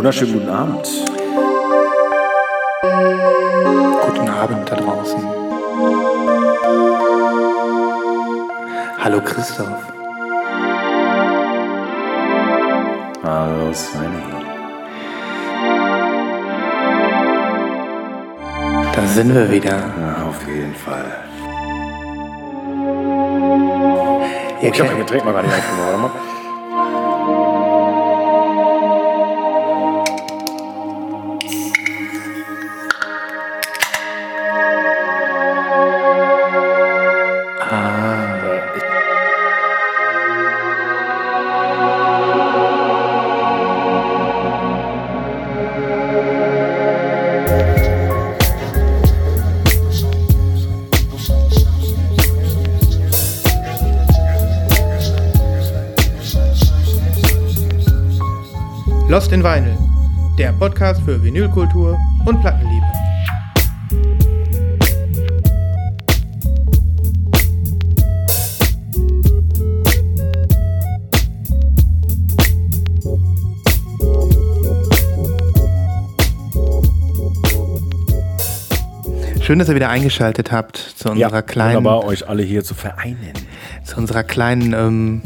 wunderschönen guten Abend. Guten Abend da draußen. Hallo Christoph. Hallo Svenny. Da sind wir wieder. Ja, auf jeden Fall. Ihr Ich kennt- mein Getränk mal gar nicht aufgemacht. Warte für Vinylkultur und Plattenliebe. Schön, dass ihr wieder eingeschaltet habt zu unserer Ja, kleinen wunderbar, euch alle hier zu vereinen. zu unserer kleinen ähm,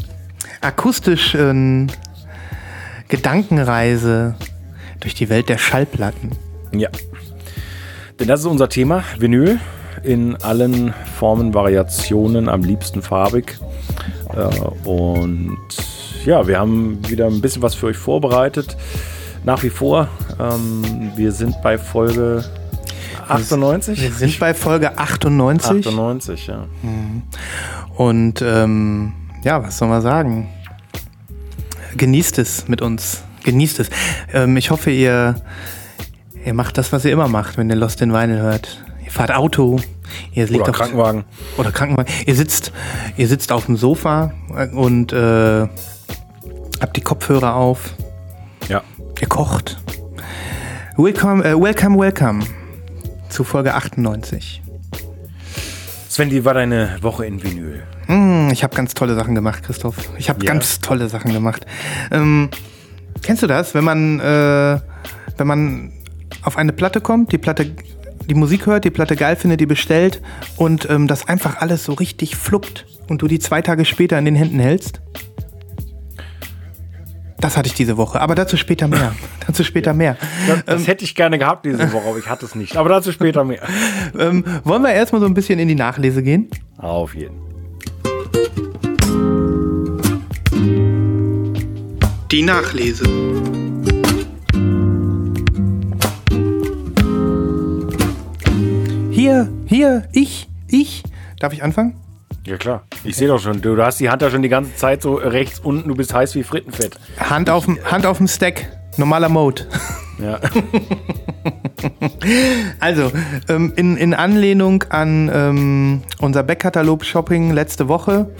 akustischen Gedankenreise durch die Welt der Schallplatten. Ja. Denn das ist unser Thema, Vinyl in allen Formen, Variationen, am liebsten farbig. Äh, und ja, wir haben wieder ein bisschen was für euch vorbereitet. Nach wie vor, ähm, wir sind bei Folge 98. Wir sind bei Folge 98 98, ja. und ähm, ja, was soll man sagen? Genießt es mit uns. Genießt es. Ähm, ich hoffe, ihr, ihr macht das, was ihr immer macht, wenn ihr Lost in Vinyl hört. Ihr fahrt Auto, ihr liegt Oder auf Krankenwagen. oder Krankenwagen. Ihr sitzt, ihr sitzt auf dem Sofa und äh, habt die Kopfhörer auf. Ja. Ihr kocht. Welcome, äh, welcome, welcome zu Folge 98. Sven, wie war deine Woche in Vinyl? Hm, ich habe ganz tolle Sachen gemacht, Christoph. Ich habe Ja. ganz tolle Sachen gemacht. Ähm, kennst du das, wenn man, äh, wenn man auf eine Platte kommt, die Platte, die Musik hört, die Platte geil findet, die bestellt und ähm, das einfach alles so richtig fluppt und du die zwei Tage später in den Händen hältst? Das hatte ich diese Woche, aber dazu später mehr. dazu später mehr. Das, das hätte ich gerne gehabt diese Woche, aber ich hatte es nicht. Aber dazu später mehr. Ähm, wollen wir erstmal so ein bisschen in die Nachlese gehen? Auf jeden. Die Nachlese. Hier, hier, ich, ich. Darf ich anfangen? Ja klar. Ich sehe doch schon, du, du hast die Hand da schon die ganze Zeit so rechts unten, du bist heiß wie Frittenfett. Hand auf dem Hand auf dem Stack. Normaler Mode. Ja. Also, ähm, in, in Anlehnung an ähm, unser Backkatalog-Shopping letzte Woche,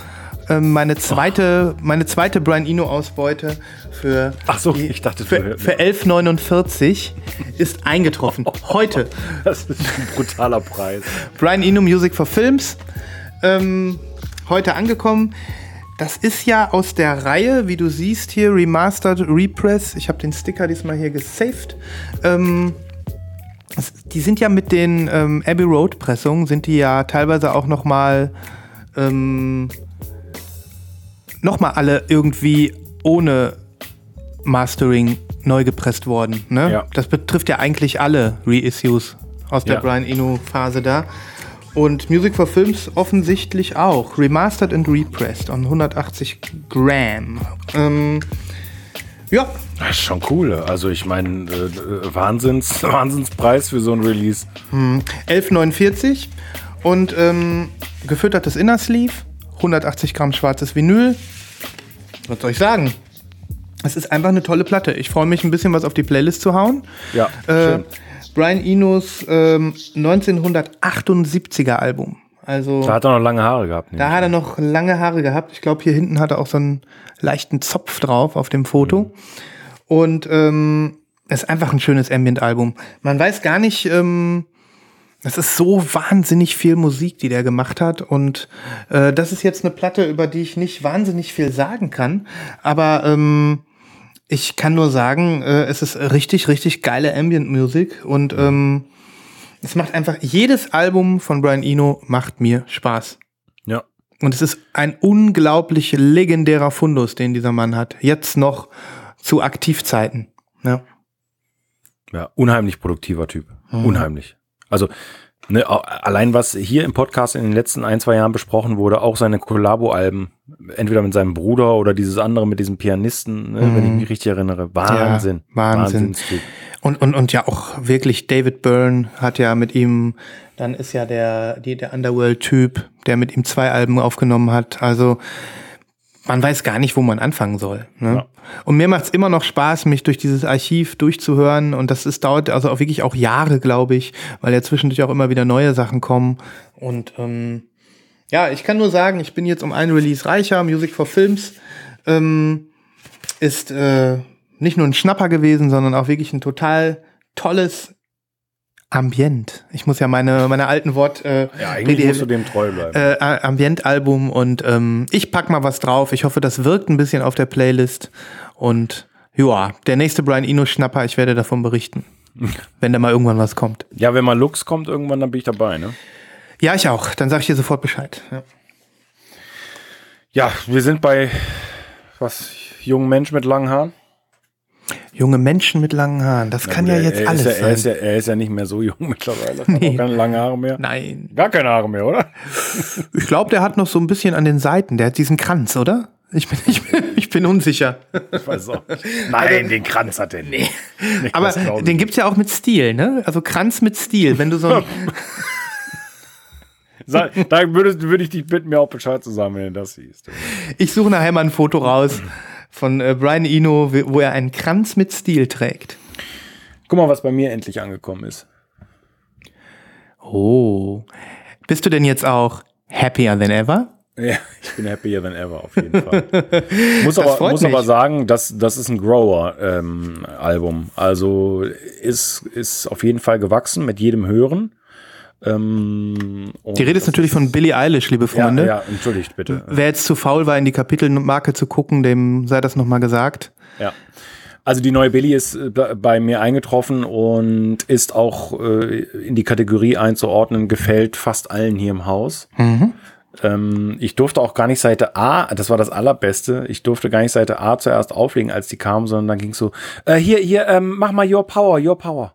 ähm, meine zweite, meine zweite Brian Eno-Ausbeute für, Ach so, ich dachte, für, für 11,49 ist eingetroffen. Heute. Das ist ein brutaler Preis. Brian Eno Music for Films. Ähm, heute angekommen. Das ist ja aus der Reihe, wie du siehst hier, Remastered Repress. Ich habe den Sticker diesmal hier gesaved. Ähm, die sind ja mit den ähm, Abbey Road Pressungen, sind die ja teilweise auch noch mal ähm, noch mal alle irgendwie ohne Mastering neu gepresst worden. Ne? Ja. Das betrifft ja eigentlich alle Reissues aus der Ja. Brian Eno Phase da. Und Music for Films offensichtlich auch. Remastered and repressed on 180 Gramm. Ähm, ja, Das ist schon cool. Also ich meine, äh, äh, Wahnsinns, Wahnsinnspreis für so ein Release. 11,49 und ähm, gefüttertes Inner Sleeve, 180 Gramm schwarzes Vinyl. Was soll ich sagen? Es ist einfach eine tolle Platte. Ich freue mich ein bisschen was auf die Playlist zu hauen. Ja, Äh. Brian Enos ähm, 1978er Album. Also Da hat er noch lange Haare gehabt. da hat er noch lange Haare gehabt. Ich glaube, hier hinten hat er auch so einen leichten Zopf drauf auf dem Foto. Und ähm, es ist einfach ein schönes Ambient-Album. Man weiß gar nicht, ähm, das ist so wahnsinnig viel Musik, die der gemacht hat. Und äh, das ist jetzt eine Platte, über die ich nicht wahnsinnig viel sagen kann. Aber ähm, Ich kann nur sagen, äh, es ist richtig, richtig geile Ambient-Musik und ähm, es macht einfach, jedes Album von Brian Eno macht mir Spaß. Ja. Und es ist ein unglaublich legendärer Fundus, den dieser Mann hat. Jetzt noch zu Aktivzeiten. Ja. Ja, unheimlich produktiver Typ. Unheimlich. Also, ne, allein was hier im Podcast in den letzten ein, zwei Jahren besprochen wurde, auch seine Collabo-Alben, entweder mit seinem Bruder oder dieses andere mit diesem Pianisten, ne, wenn ich mich richtig erinnere. Wahnsinn. Ja, Wahnsinn. Wahnsinnstyp. Und, und, und ja auch wirklich David Byrne hat ja mit ihm, dann ist ja der, die, der Underworld-Typ, der mit ihm zwei Alben aufgenommen hat. Also man weiß gar nicht, wo man anfangen soll. Ne? Ja. Und mir macht's immer noch Spaß, mich durch dieses Archiv durchzuhören. Und das ist, dauert also auch wirklich auch Jahre, glaube ich, weil ja zwischendurch auch immer wieder neue Sachen kommen. Und ähm, ja, ich kann nur sagen, ich bin jetzt um ein Release reicher. Music for Films ähm, ist äh, nicht nur ein Schnapper gewesen, sondern auch wirklich ein total tolles Ambient. Ich muss ja meine, meine alten Wort äh, Ja, eigentlich musst du dem treu bleiben. äh, Ambient-Album und ähm, ich pack mal was drauf. Ich hoffe, das wirkt ein bisschen auf der Playlist. Und ja, der nächste Brian Eno Schnapper, ich werde davon berichten. wenn da mal irgendwann was kommt. ja, wenn mal Lux kommt irgendwann, dann bin ich dabei, ne? Ja, ich auch. Dann sage ich dir sofort Bescheid. Ja. Ja, wir sind bei was jungen Mensch mit langen Haaren. Junge Menschen mit langen Haaren, das kann ja jetzt alles ja, er, ist sein. ja, er ist ja nicht mehr so jung mittlerweile. Hat Nee. keine langen Haare mehr. Nein. Gar keine Haare mehr, oder? Ich glaube, der hat noch so ein bisschen an den Seiten. Der hat diesen Kranz, oder? Ich bin, ich bin, ich bin unsicher. Ich weiß auch nicht. Nein, den Kranz hat er nicht. Nee, Aber den gibt's ja auch mit Stil, ne? Also Kranz mit Stil. Wenn du so ein, da würdest, würde ich dich bitten, mir auch Bescheid zu sagen, wenn du das siehst. Ich suche nachher mal ein Foto raus von äh, Brian Eno, wo er einen Kranz mit Stil trägt. Guck mal, was bei mir endlich angekommen ist. Oh. Bist du denn jetzt auch happier than ever? Ja, ich bin happier than ever auf jeden Fall. muss aber, muss mich. aber sagen, das, das ist ein Grower-Album. also ist, ist auf jeden Fall gewachsen mit jedem Hören. Ähm, Die Rede ist natürlich von Billie Eilish, liebe ja, Freunde. ja, entschuldigt bitte. Wer jetzt zu faul war, in die Kapitelmarke zu gucken, dem sei das nochmal gesagt. Ja. Also die neue Billy ist äh, bei- mir eingetroffen und ist auch äh, in die Kategorie einzuordnen, gefällt fast allen hier im Haus. Ähm, ich durfte auch gar nicht Seite A, das war das Allerbeste, ich durfte gar nicht Seite A zuerst auflegen, als die kam, sondern dann ging so, äh, hier, hier, ähm, mach mal Your Power, Your Power.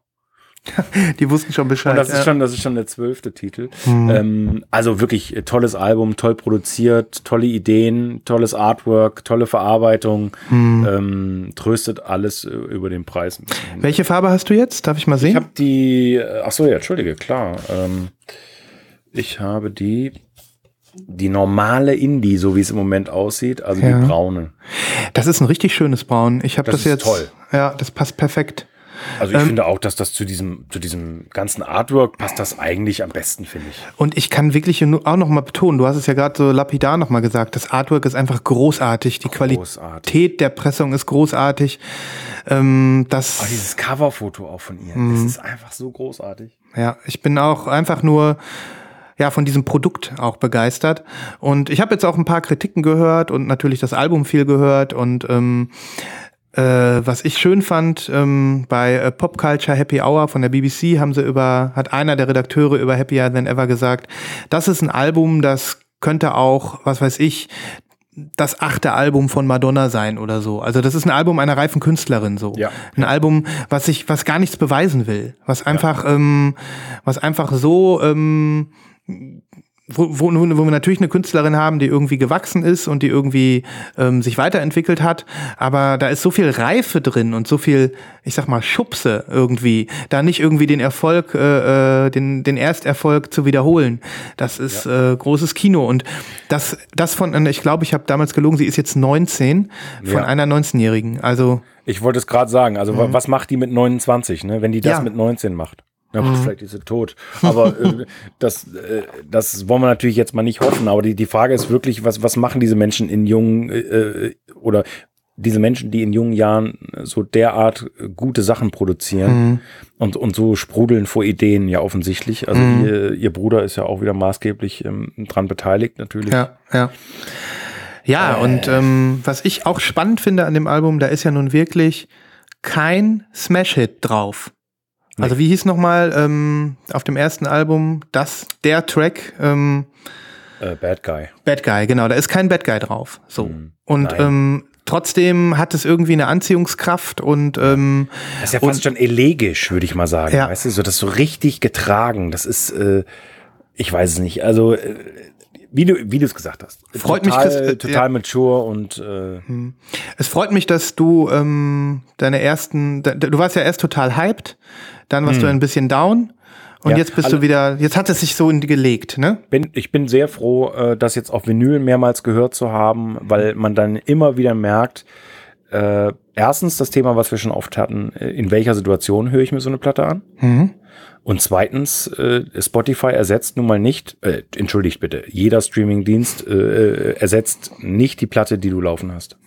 Die wussten schon Bescheid. Und das ist ja. schon, das ist schon der zwölfte Titel. Ähm, also wirklich äh, tolles Album, toll produziert, tolle Ideen, tolles Artwork, tolle Verarbeitung, ähm, tröstet alles äh, über den Preis. Welche Farbe hast du jetzt? Darf ich mal sehen? Ich habe die, äh, ach so, ja, entschuldige, klar. Ähm, ich habe die, die normale Indie, so wie es im Moment aussieht, also Ja. die braune. das ist ein richtig schönes Braun. Ich habe Das das, ist jetzt. toll. Ja, das passt perfekt. Also ich finde auch, dass das zu diesem, zu diesem ganzen Artwork passt das eigentlich am besten, finde ich. Und ich kann wirklich auch noch mal betonen, du hast es ja gerade so lapidar noch mal gesagt, das Artwork ist einfach großartig. Die Großartig. Qualität der Pressung ist großartig. Ähm, das, Aber dieses Coverfoto auch von ihr, Mhm. das ist einfach so großartig. ja, ich bin auch einfach nur ja von diesem Produkt auch begeistert. Und ich habe jetzt auch ein paar Kritiken gehört und natürlich das Album viel gehört und ähm, äh, was ich schön fand, ähm, bei äh, Pop Culture Happy Hour von der BBC haben sie über, hat einer der Redakteure über Happier Than Ever gesagt, das ist ein Album, das könnte auch, was weiß ich, das achte Album von Madonna sein oder so. Also das ist ein Album einer reifen Künstlerin so. Ja. Ein Album, was sich, was gar nichts beweisen will, was einfach, ähm, was einfach so ähm, wo, wo, wo wir natürlich eine Künstlerin haben, die irgendwie gewachsen ist und die irgendwie ähm, sich weiterentwickelt hat, aber da ist so viel Reife drin und so viel, ich sag mal, Schubse irgendwie, da nicht irgendwie den Erfolg, äh, äh, den, den Ersterfolg zu wiederholen. Das ist äh, großes Kino und das, das von, ich glaube, ich habe damals gelogen, sie ist jetzt 19 von Ja. einer 19-Jährigen. Also Ich wollte es gerade sagen, also wa- was macht die mit 29, ne? wenn die das Mhm. Ja. Mhm. mit 19 macht? Na gut, vielleicht ist sie tot. Aber äh, das, äh, das wollen wir natürlich jetzt mal nicht hoffen. Aber die, die Frage ist wirklich, was, was machen diese Menschen in jungen äh, oder diese Menschen, die in jungen Jahren so derart äh, gute Sachen produzieren Mhm. und, und so sprudeln vor Ideen ja offensichtlich. Also Mhm. ihr, ihr Bruder ist ja auch wieder maßgeblich ähm, dran beteiligt natürlich. Ja, ja. Ja, und ähm, was ich auch spannend finde an dem Album, da ist ja nun wirklich kein Smash-Hit drauf. Also wie hieß nochmal ähm, auf dem ersten Album das, der Track, ähm, Äh, Bad Guy. Bad Guy, genau, da ist kein Bad Guy drauf. So. Hm, und ähm, trotzdem hat es irgendwie eine Anziehungskraft und ähm, Das ist ja fast schon elegisch, würde ich mal sagen. Ja. Weißt du, so das so richtig getragen. Das ist, äh, ich weiß es nicht. Also, äh, wie du, wie du es gesagt hast. Freut mich, total, Chris, äh, total ja. mature und äh, es freut mich, dass du ähm, deine ersten, du warst ja erst total hyped, dann warst du ein bisschen down und Hm. Ja, jetzt bist du wieder, jetzt hat es sich so in die gelegt, ne? bin, ich bin sehr froh, äh, das jetzt auf Vinyl mehrmals gehört zu haben, weil man dann immer wieder merkt, äh, erstens das Thema, was wir schon oft hatten, äh, in welcher Situation höre ich mir so eine Platte an? Mhm. Und zweitens, äh, Spotify ersetzt nun mal nicht, äh, entschuldigt bitte, jeder Streamingdienst äh, äh, ersetzt nicht die Platte, die du laufen hast.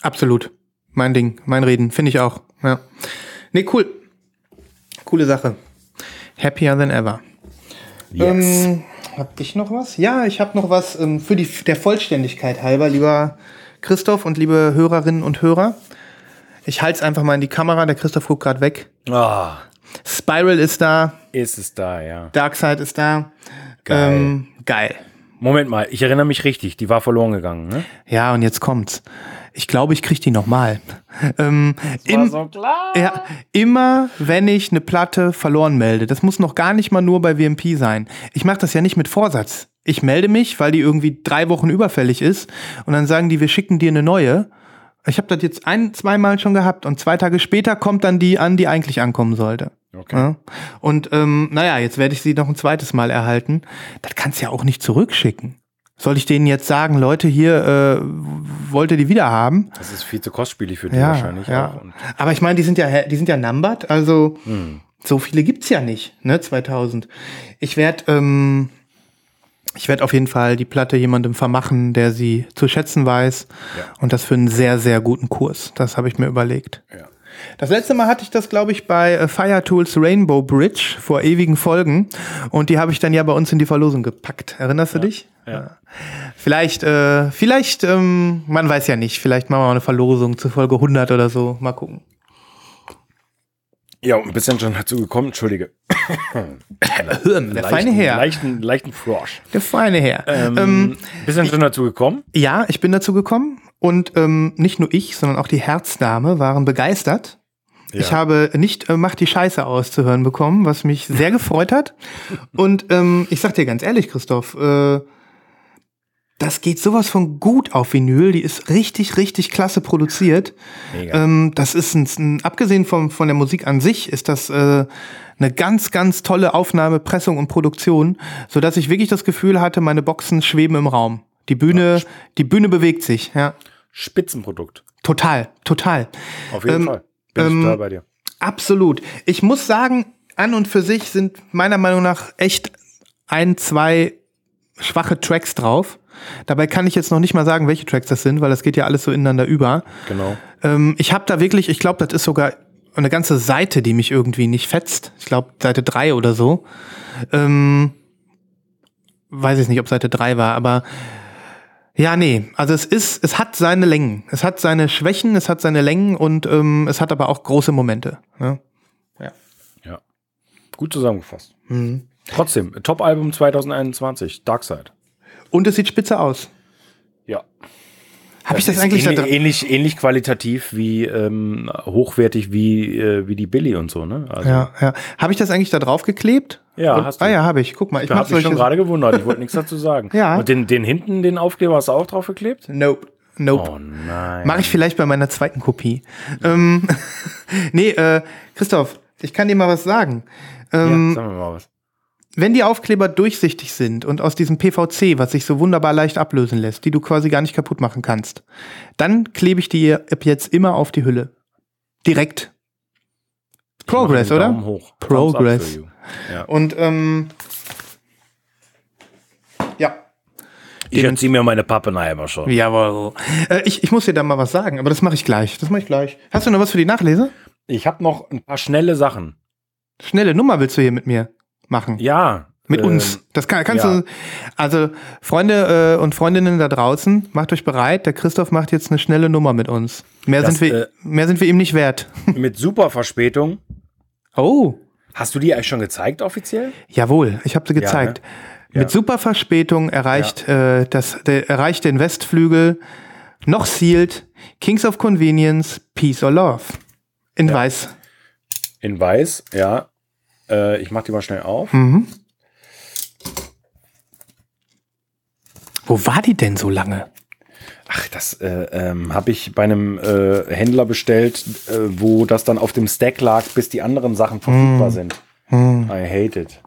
Absolut. Mein Ding, mein Reden, finde ich auch. Ja. Nee, cool. Coole Sache. Happier than ever. Ähm, hab ich noch was? Ja, ich habe noch was ähm, für die der Vollständigkeit halber, lieber Christoph und liebe Hörerinnen und Hörer. Ich halte es einfach mal in die Kamera. Der Christoph guckt gerade weg. Ah, Spiral ist da, ist es da, ja. Darkseid ist da. Geil. Ähm, geil. Moment mal, ich erinnere mich richtig, die war verloren gegangen, ne? Ja, und jetzt kommt's. Ich glaube, ich krieg die nochmal. Ähm, im, klar. Ja, immer wenn ich eine Platte verloren melde, das muss noch gar nicht mal nur bei WMP sein. Ich mache das ja nicht mit Vorsatz. Ich melde mich, weil die irgendwie drei Wochen überfällig ist und dann sagen die, wir schicken dir eine neue. Ich habe das jetzt ein, zweimal schon gehabt und zwei Tage später kommt dann die an, die eigentlich ankommen sollte. Okay. Ja? Und ähm, naja, jetzt werde ich sie noch ein zweites Mal erhalten. Das kannst du ja auch nicht zurückschicken. Soll ich denen jetzt sagen, Leute, hier äh, wollt ihr die wieder haben? Das ist viel zu kostspielig für die Ja, wahrscheinlich ja. Aber ich meine, die sind ja, die sind ja numbered, also so viele gibt's ja nicht, ne, 2000. Ich werde, ähm, ich werde auf jeden Fall die Platte jemandem vermachen, der sie zu schätzen weiß Ja. und das für einen sehr, sehr guten Kurs. Das habe ich mir überlegt. Ja. Das letzte Mal hatte ich das, glaube ich, bei äh, Fire Tools Rainbow Bridge vor ewigen Folgen und die habe ich dann ja bei uns in die Verlosung gepackt. Erinnerst du dich? Ja. Vielleicht, äh, vielleicht, ähm, man weiß ja nicht, vielleicht machen wir mal eine Verlosung zu Folge 100 oder so. Mal gucken. ja, und ein bisschen schon dazu gekommen, entschuldige. Der feine Herr. Leichten, leichten Frosch. Der feine Herr. Ähm, Ähm, bisschen schon dazu gekommen. ja, ich bin dazu gekommen und ähm, nicht nur ich, sondern auch die Herzdame waren begeistert. Ich habe nicht äh, Macht die Scheiße aus zu hören bekommen, was mich sehr gefreut hat. Und ähm, ich sag dir ganz ehrlich, Christoph, äh, das geht sowas von gut auf Vinyl. Die ist richtig, richtig klasse produziert. Ähm, das ist ein, ein abgesehen vom, von der Musik an sich, ist das äh, eine ganz, ganz tolle Aufnahme, Pressung und Produktion, so dass ich wirklich das Gefühl hatte, meine Boxen schweben im Raum. Die Bühne, die Bühne bewegt sich. Ja, Spitzenprodukt. total, total. Auf jeden Ähm, Fall. Bin ich ähm, total bei dir. Absolut. Ich muss sagen, an und für sich sind meiner Meinung nach echt ein, zwei schwache Tracks drauf. Dabei kann ich jetzt noch nicht mal sagen, welche Tracks das sind, weil das geht ja alles so ineinander über. Genau. Ähm, ich habe da wirklich, ich glaube, das ist sogar eine ganze Seite, die mich irgendwie nicht fetzt. Ich glaube, Seite drei oder so. Ähm, weiß ich nicht, ob Seite drei war, aber ja, nee. Also es ist, es hat seine Längen. Es hat seine Schwächen, es hat seine Längen und ähm, es hat aber auch große Momente. Ne? Ja. Gut zusammengefasst. Mhm. Trotzdem, Top-Album 2021, Darkside. Und es sieht spitze aus. Ja. Habe ich das eigentlich da ähnlich, dran? ähnlich, ähnlich qualitativ wie ähm, hochwertig wie, äh, wie die Billy und so, ne? Also, Ja, ja. Habe ich das eigentlich da drauf geklebt? Ja, Und, hast du. Ah ja, habe ich. Guck mal, ich habe mich schon gerade gewundert. Ich wollte nichts dazu sagen. Ja. Und den, den hinten, den Aufkleber hast du auch drauf geklebt? Nope. Nope. Oh nein. Mache ich vielleicht bei meiner zweiten Kopie. Ähm, nee, äh, Christoph, ich kann dir mal was sagen. Ähm, ja, sagen wir mal was. Wenn die Aufkleber durchsichtig sind und aus diesem PVC, was sich so wunderbar leicht ablösen lässt, die du quasi gar nicht kaputt machen kannst, dann klebe ich die ab jetzt immer auf die Hülle. Direkt. Progress, oder? Daumen hoch. Progress. Ja. Und ähm, ja. Ich erziehe mir meine Pappenheimer schon. Jawohl. Äh, ich, ich muss dir da mal was sagen, aber das mache ich gleich. Das mache ich gleich. Hast du noch was für die Nachlese? Ich habe noch ein paar schnelle Sachen. Schnelle Nummer willst du hier mit mir machen? Ja, Mit Ähm, uns. Das kann, kannst ja. du. Also, Freunde äh, und Freundinnen da draußen, macht euch bereit. Der Christoph macht jetzt eine schnelle Nummer mit uns. Mehr, Das, sind, wir, äh, mehr sind wir ihm nicht wert. Mit super Verspätung. Oh, Hast du die eigentlich schon gezeigt offiziell? jawohl, ich habe sie gezeigt. Ja. Mit super Verspätung erreicht, äh, das, der, erreicht den Westflügel noch sealed Kings of Convenience, Peace or Love. In Weiß. In weiß, ja. Äh, ich mach die mal schnell auf. Mhm. Wo war die denn so lange? Ach, das äh, ähm, habe ich bei einem äh, Händler bestellt, äh, wo das dann auf dem Stack lag, bis die anderen Sachen verfügbar sind. Hm. I hate it.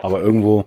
Aber irgendwo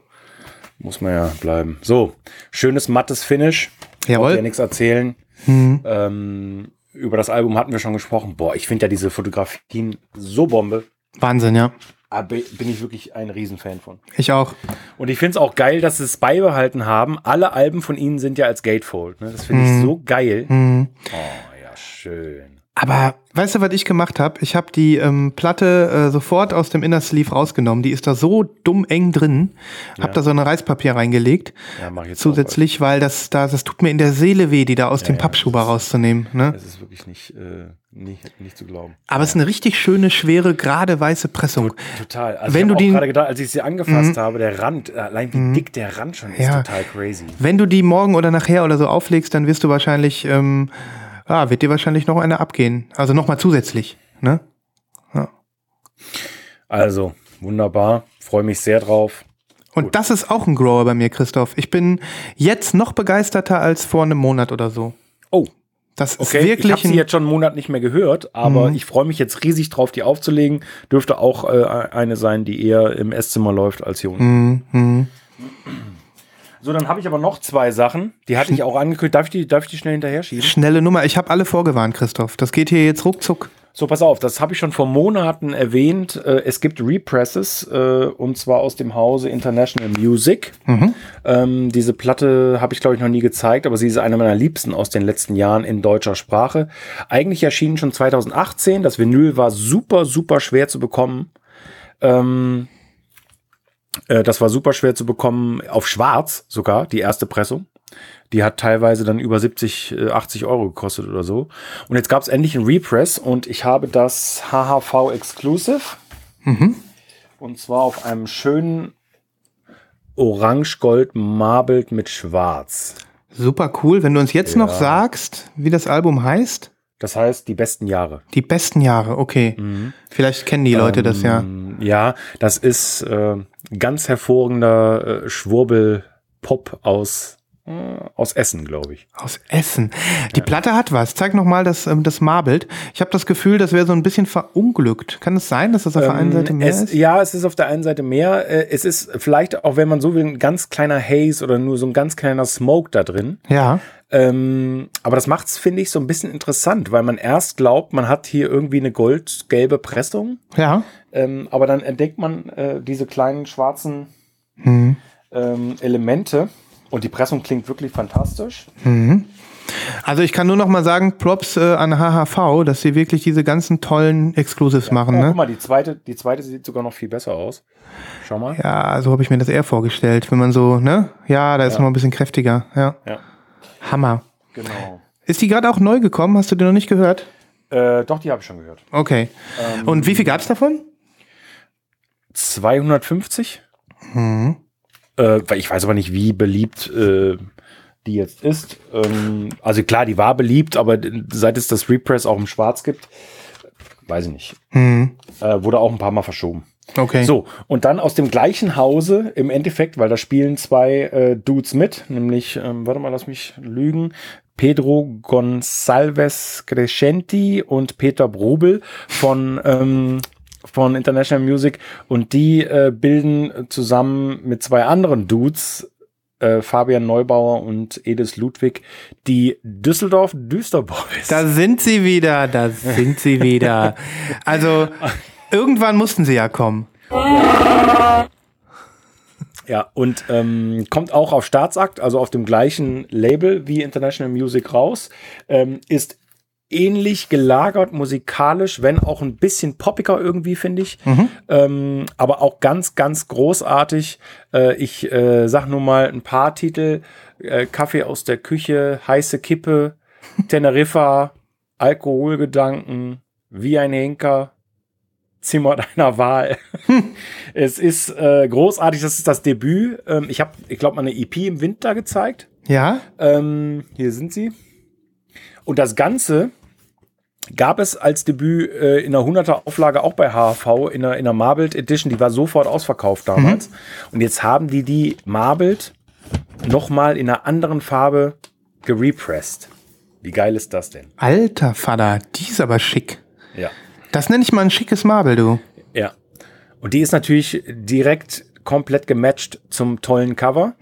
muss man ja bleiben. So, schönes mattes Finish. Jawohl. Wollte ja nichts erzählen. Hm. Ähm, über das Album hatten wir schon gesprochen. Boah, ich finde ja diese Fotografien so Bombe. Wahnsinn, ja. Aber bin ich wirklich ein Riesenfan von. Ich auch. Und ich finde es auch geil, dass sie es beibehalten haben. Alle Alben von ihnen sind ja als Gatefold. Ne? Das finde ich so geil. Hm. Oh, ja, schön. Aber weißt du, was ich gemacht habe? Ich habe die ähm, Platte äh, sofort aus dem Inner Sleeve rausgenommen. Die ist da so dumm eng drin. Hab da so ein Reispapier reingelegt. Ja, mach ich jetzt Zusätzlich, weil das da das tut mir in der Seele weh, die da aus dem ja, Pappschuber das ist- rauszunehmen. Ne? Das ist wirklich nicht, äh, nicht, nicht zu glauben. Aber es ist eine richtig schöne, schwere, gerade weiße Pressung. Total. Also Wenn ich du habe Mhm. gerade gedacht, als ich sie angefasst habe, der Rand, äh, allein wie dick der Rand schon ist, Ja. total crazy. Wenn du die morgen oder nachher oder so auflegst, dann wirst du wahrscheinlich, ähm, ah, wird dir wahrscheinlich noch eine abgehen. Also nochmal zusätzlich. Ne? Also, wunderbar. Freue mich sehr drauf. Und das ist auch ein Grower bei mir, Christoph. Ich bin jetzt noch begeisterter als vor einem Monat oder so. Oh, Das ist okay. Ich habe wirklich sie jetzt schon einen Monat nicht mehr gehört, aber ich freue mich jetzt riesig drauf, die aufzulegen. Dürfte auch äh, eine sein, die eher im Esszimmer läuft als hier unten. Mhm. So, dann habe ich aber noch zwei Sachen. Die hatte ich auch angekündigt. Darf ich die, darf ich die schnell hinterher schieben? schnelle Nummer. Ich habe alle vorgewarnt, Christoph. Das geht hier jetzt ruckzuck. So, pass auf, das habe ich schon vor Monaten erwähnt. Äh, es gibt Represses äh, und zwar aus dem Hause International Music. Ähm, diese Platte habe ich, glaube ich, noch nie gezeigt, aber sie ist eine meiner liebsten aus den letzten Jahren in deutscher Sprache. Eigentlich erschienen schon 2018. Das Vinyl war super, super schwer zu bekommen. Ähm, äh, das war super schwer zu bekommen, auf schwarz sogar, die erste Pressung. Die hat teilweise dann über 70, äh, 80 Euro gekostet oder so. Und jetzt gab es endlich einen Repress und ich habe das HHV Exclusive. Und zwar auf einem schönen Orange-Gold marbled mit Schwarz. Super cool. Wenn du uns jetzt noch sagst, wie das Album heißt. Das heißt, die besten Jahre. Die besten Jahre, okay. Vielleicht kennen die Leute das ja. Ähm, Ja, das ist äh, ganz hervorragender äh, Schwurbel-Pop aus, äh, aus Essen, glaube ich. Aus Essen. Die Platte hat was. Zeig noch mal das, ähm, das Marbelt. Ich habe das Gefühl, das wäre so ein bisschen verunglückt. Kann es sein, dass das auf der einen Seite mehr Ähm, es, ist? Ja, es ist auf der einen Seite mehr. Äh, Es ist vielleicht, auch wenn man so will, ein ganz kleiner Haze oder nur so ein ganz kleiner Smoke da drin. Ja. Ähm, aber das macht es, finde ich, so ein bisschen interessant, weil man erst glaubt, man hat hier irgendwie eine goldgelbe Pressung. Ja. Ähm, aber dann entdeckt man äh, diese kleinen schwarzen Mhm. ähm, Elemente. Und die Pressung klingt wirklich fantastisch. Also ich kann nur noch mal sagen, Props äh, an HHV, dass sie wirklich diese ganzen tollen Exclusives machen. Oh, Ne? guck mal, die zweite, die zweite sieht sogar noch viel besser aus. Schau mal. Ja, so habe ich mir das eher vorgestellt. Wenn man so, ne? Ja, da ist noch mal ein bisschen kräftiger. Ja. Ja, Hammer. genau. Ist die gerade auch neu gekommen? Hast du die noch nicht gehört? Äh, doch, die habe ich schon gehört. Okay. Ähm, Und wie viel gab's davon? 250. Äh, weil ich weiß aber nicht, wie beliebt äh, die jetzt ist. Ähm, also klar, die war beliebt, aber seit es das Repress auch im Schwarz gibt, weiß ich nicht. Hm. Äh, wurde auch ein paar Mal verschoben. Okay. So, und dann aus dem gleichen Hause, im Endeffekt, weil da spielen zwei äh, Dudes mit, nämlich, ähm, warte mal, lass mich lügen, Pedro Gonçalves Crescenti und Peter Brubel von, ähm, von International Music und die äh, bilden zusammen mit zwei anderen Dudes, äh, Fabian Neubauer und Edis Ludwig, die Düsseldorf Düsterboys. Da sind sie wieder, da sind sie wieder. Also irgendwann mussten sie ja kommen. Ja, und ähm, kommt auch auf Staatsakt, also auf dem gleichen Label wie International Music raus. Ähm, ist ähnlich gelagert musikalisch, wenn auch ein bisschen poppiger irgendwie, finde ich. Mhm. Ähm, aber auch ganz, ganz großartig. Äh, ich äh, sag nur mal ein paar Titel. Äh, Kaffee aus der Küche, heiße Kippe, Teneriffa, Alkoholgedanken, wie ein Henker, Zimmer deiner Wahl. es ist äh, großartig, das ist das Debüt. Ähm, ich habe, ich glaube, mal eine EP im Winter gezeigt. Ja? Ähm, hier sind sie. Und das Ganze gab es als Debüt äh, in einer 100er Auflage auch bei HHV in einer, in einer Marbled Edition. Die war sofort ausverkauft damals. Und jetzt haben die die Marbled nochmal in einer anderen Farbe gerepressed. Wie geil ist das denn? Alter Vater, die ist aber schick. Ja. Das nenne ich mal ein schickes Marble, du. Ja. Und die ist natürlich direkt komplett gematcht zum tollen Cover.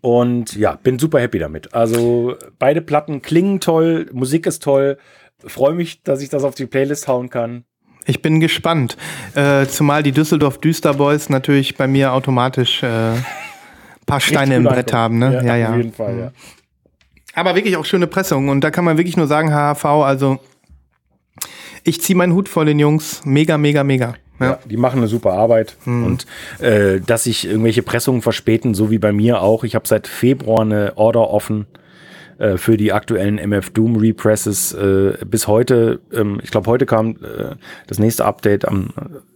Und ja, bin super happy damit. Also beide Platten klingen toll, Musik ist toll. Freue mich, dass ich das auf die Playlist hauen kann. Ich bin gespannt. Äh, zumal die Düsseldorf Düsterboys natürlich bei mir automatisch äh, ein paar Steine im Brett haben. Ne? Ja, ja. Auf jeden Fall, ja. Aber wirklich auch schöne Pressung. Und da kann man wirklich nur sagen, HHV, also ich ziehe meinen Hut vor den Jungs. Mega, mega, mega. Ja. Die machen eine super Arbeit. Und äh, dass sich irgendwelche Pressungen verspäten, so wie bei mir auch. Ich habe seit Februar eine Order offen äh, für die aktuellen MF Doom Represses. Äh, bis heute, ähm, ich glaube, heute kam äh, das nächste Update. Am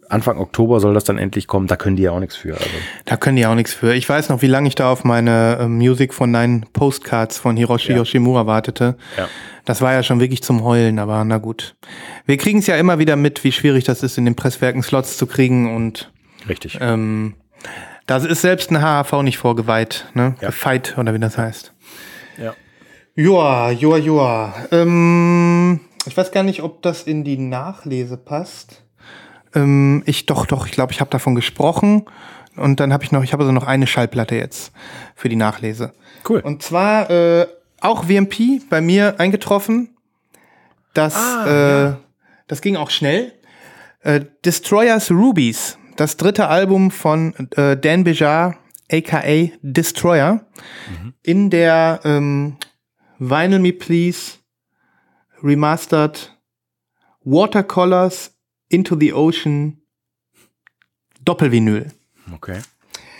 Anfang Oktober soll das dann endlich kommen. Da können die ja auch nichts für. Also. Da können die auch nichts für. Ich weiß noch, wie lange ich da auf meine äh, Music von Nine Postcards von Hiroshi Ja. Yoshimura wartete. Ja. Das war ja schon wirklich zum Heulen, aber na gut. Wir kriegen es ja immer wieder mit, wie schwierig das ist, in den Presswerken Slots zu kriegen und Richtig. ähm, da ist selbst ein HHV nicht vorgeweiht, ne? Ja. Gefeit oder wie das heißt. ja. Joa, joa, joa. Ähm, ich weiß gar nicht, ob das in die Nachlese passt. Ähm, ich doch, doch, ich glaube, ich habe davon gesprochen. Und dann habe ich noch, ich habe also noch eine Schallplatte jetzt für die Nachlese. Cool. Und zwar äh, auch WMP bei mir eingetroffen. Das, Ah, äh, ja. das ging auch schnell. Äh, Destroyers Rubies, das dritte Album von äh, Dan Bejar, aka Destroyer, in der ähm, Vinyl Me Please Remastered Watercolors Into the Ocean Doppelvinyl. Okay.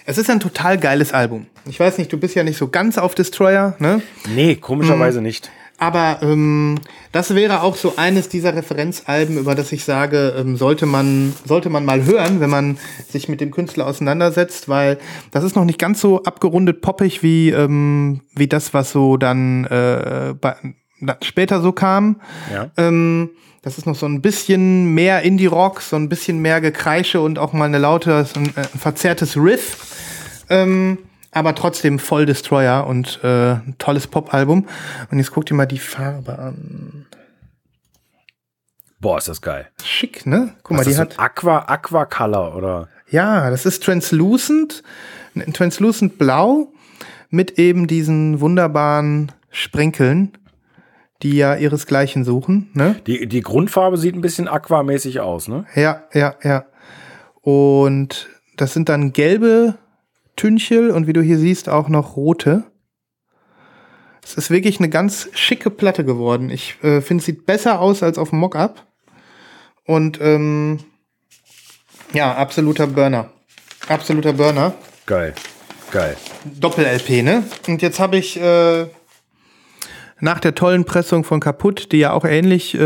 Es ist ein total geiles Album. Ich weiß nicht, du bist ja nicht so ganz auf Destroyer, ne? Nee, komischerweise nicht. Aber ähm, das wäre auch so eines dieser Referenzalben, über das ich sage, ähm, sollte man sollte man mal hören, wenn man sich mit dem Künstler auseinandersetzt, weil das ist noch nicht ganz so abgerundet poppig wie ähm, wie das, was so dann äh, bei, später so kam. Ja. Ähm, das ist noch so ein bisschen mehr Indie-Rock, so ein bisschen mehr Gekreische und auch mal eine laute, so ein, äh, ein verzerrtes Riff. Ähm, aber trotzdem voll Destroyer und äh, ein tolles Pop-Album. Und jetzt guck dir mal die Farbe an. Boah, ist das geil. Schick, ne? Guck mal, Was die ist das, hat. so ein Aqua, Aqua Color oder? Ja, das ist translucent, ein translucent Blau mit eben diesen wunderbaren Sprenkeln, die ja ihresgleichen suchen, ne? Die, die Grundfarbe sieht ein bisschen aquamäßig aus, ne? Ja, ja, ja. Und das sind dann gelbe Tünchel und wie du hier siehst auch noch rote. Es ist wirklich eine ganz schicke Platte geworden. Ich äh, finde, es sieht besser aus als auf dem Mockup. Und ähm, ja, absoluter Burner. Absoluter Burner. Geil. Geil. Doppel-LP, ne? Und jetzt habe ich äh, nach der tollen Pressung von Kaputt, die ja auch ähnlich äh,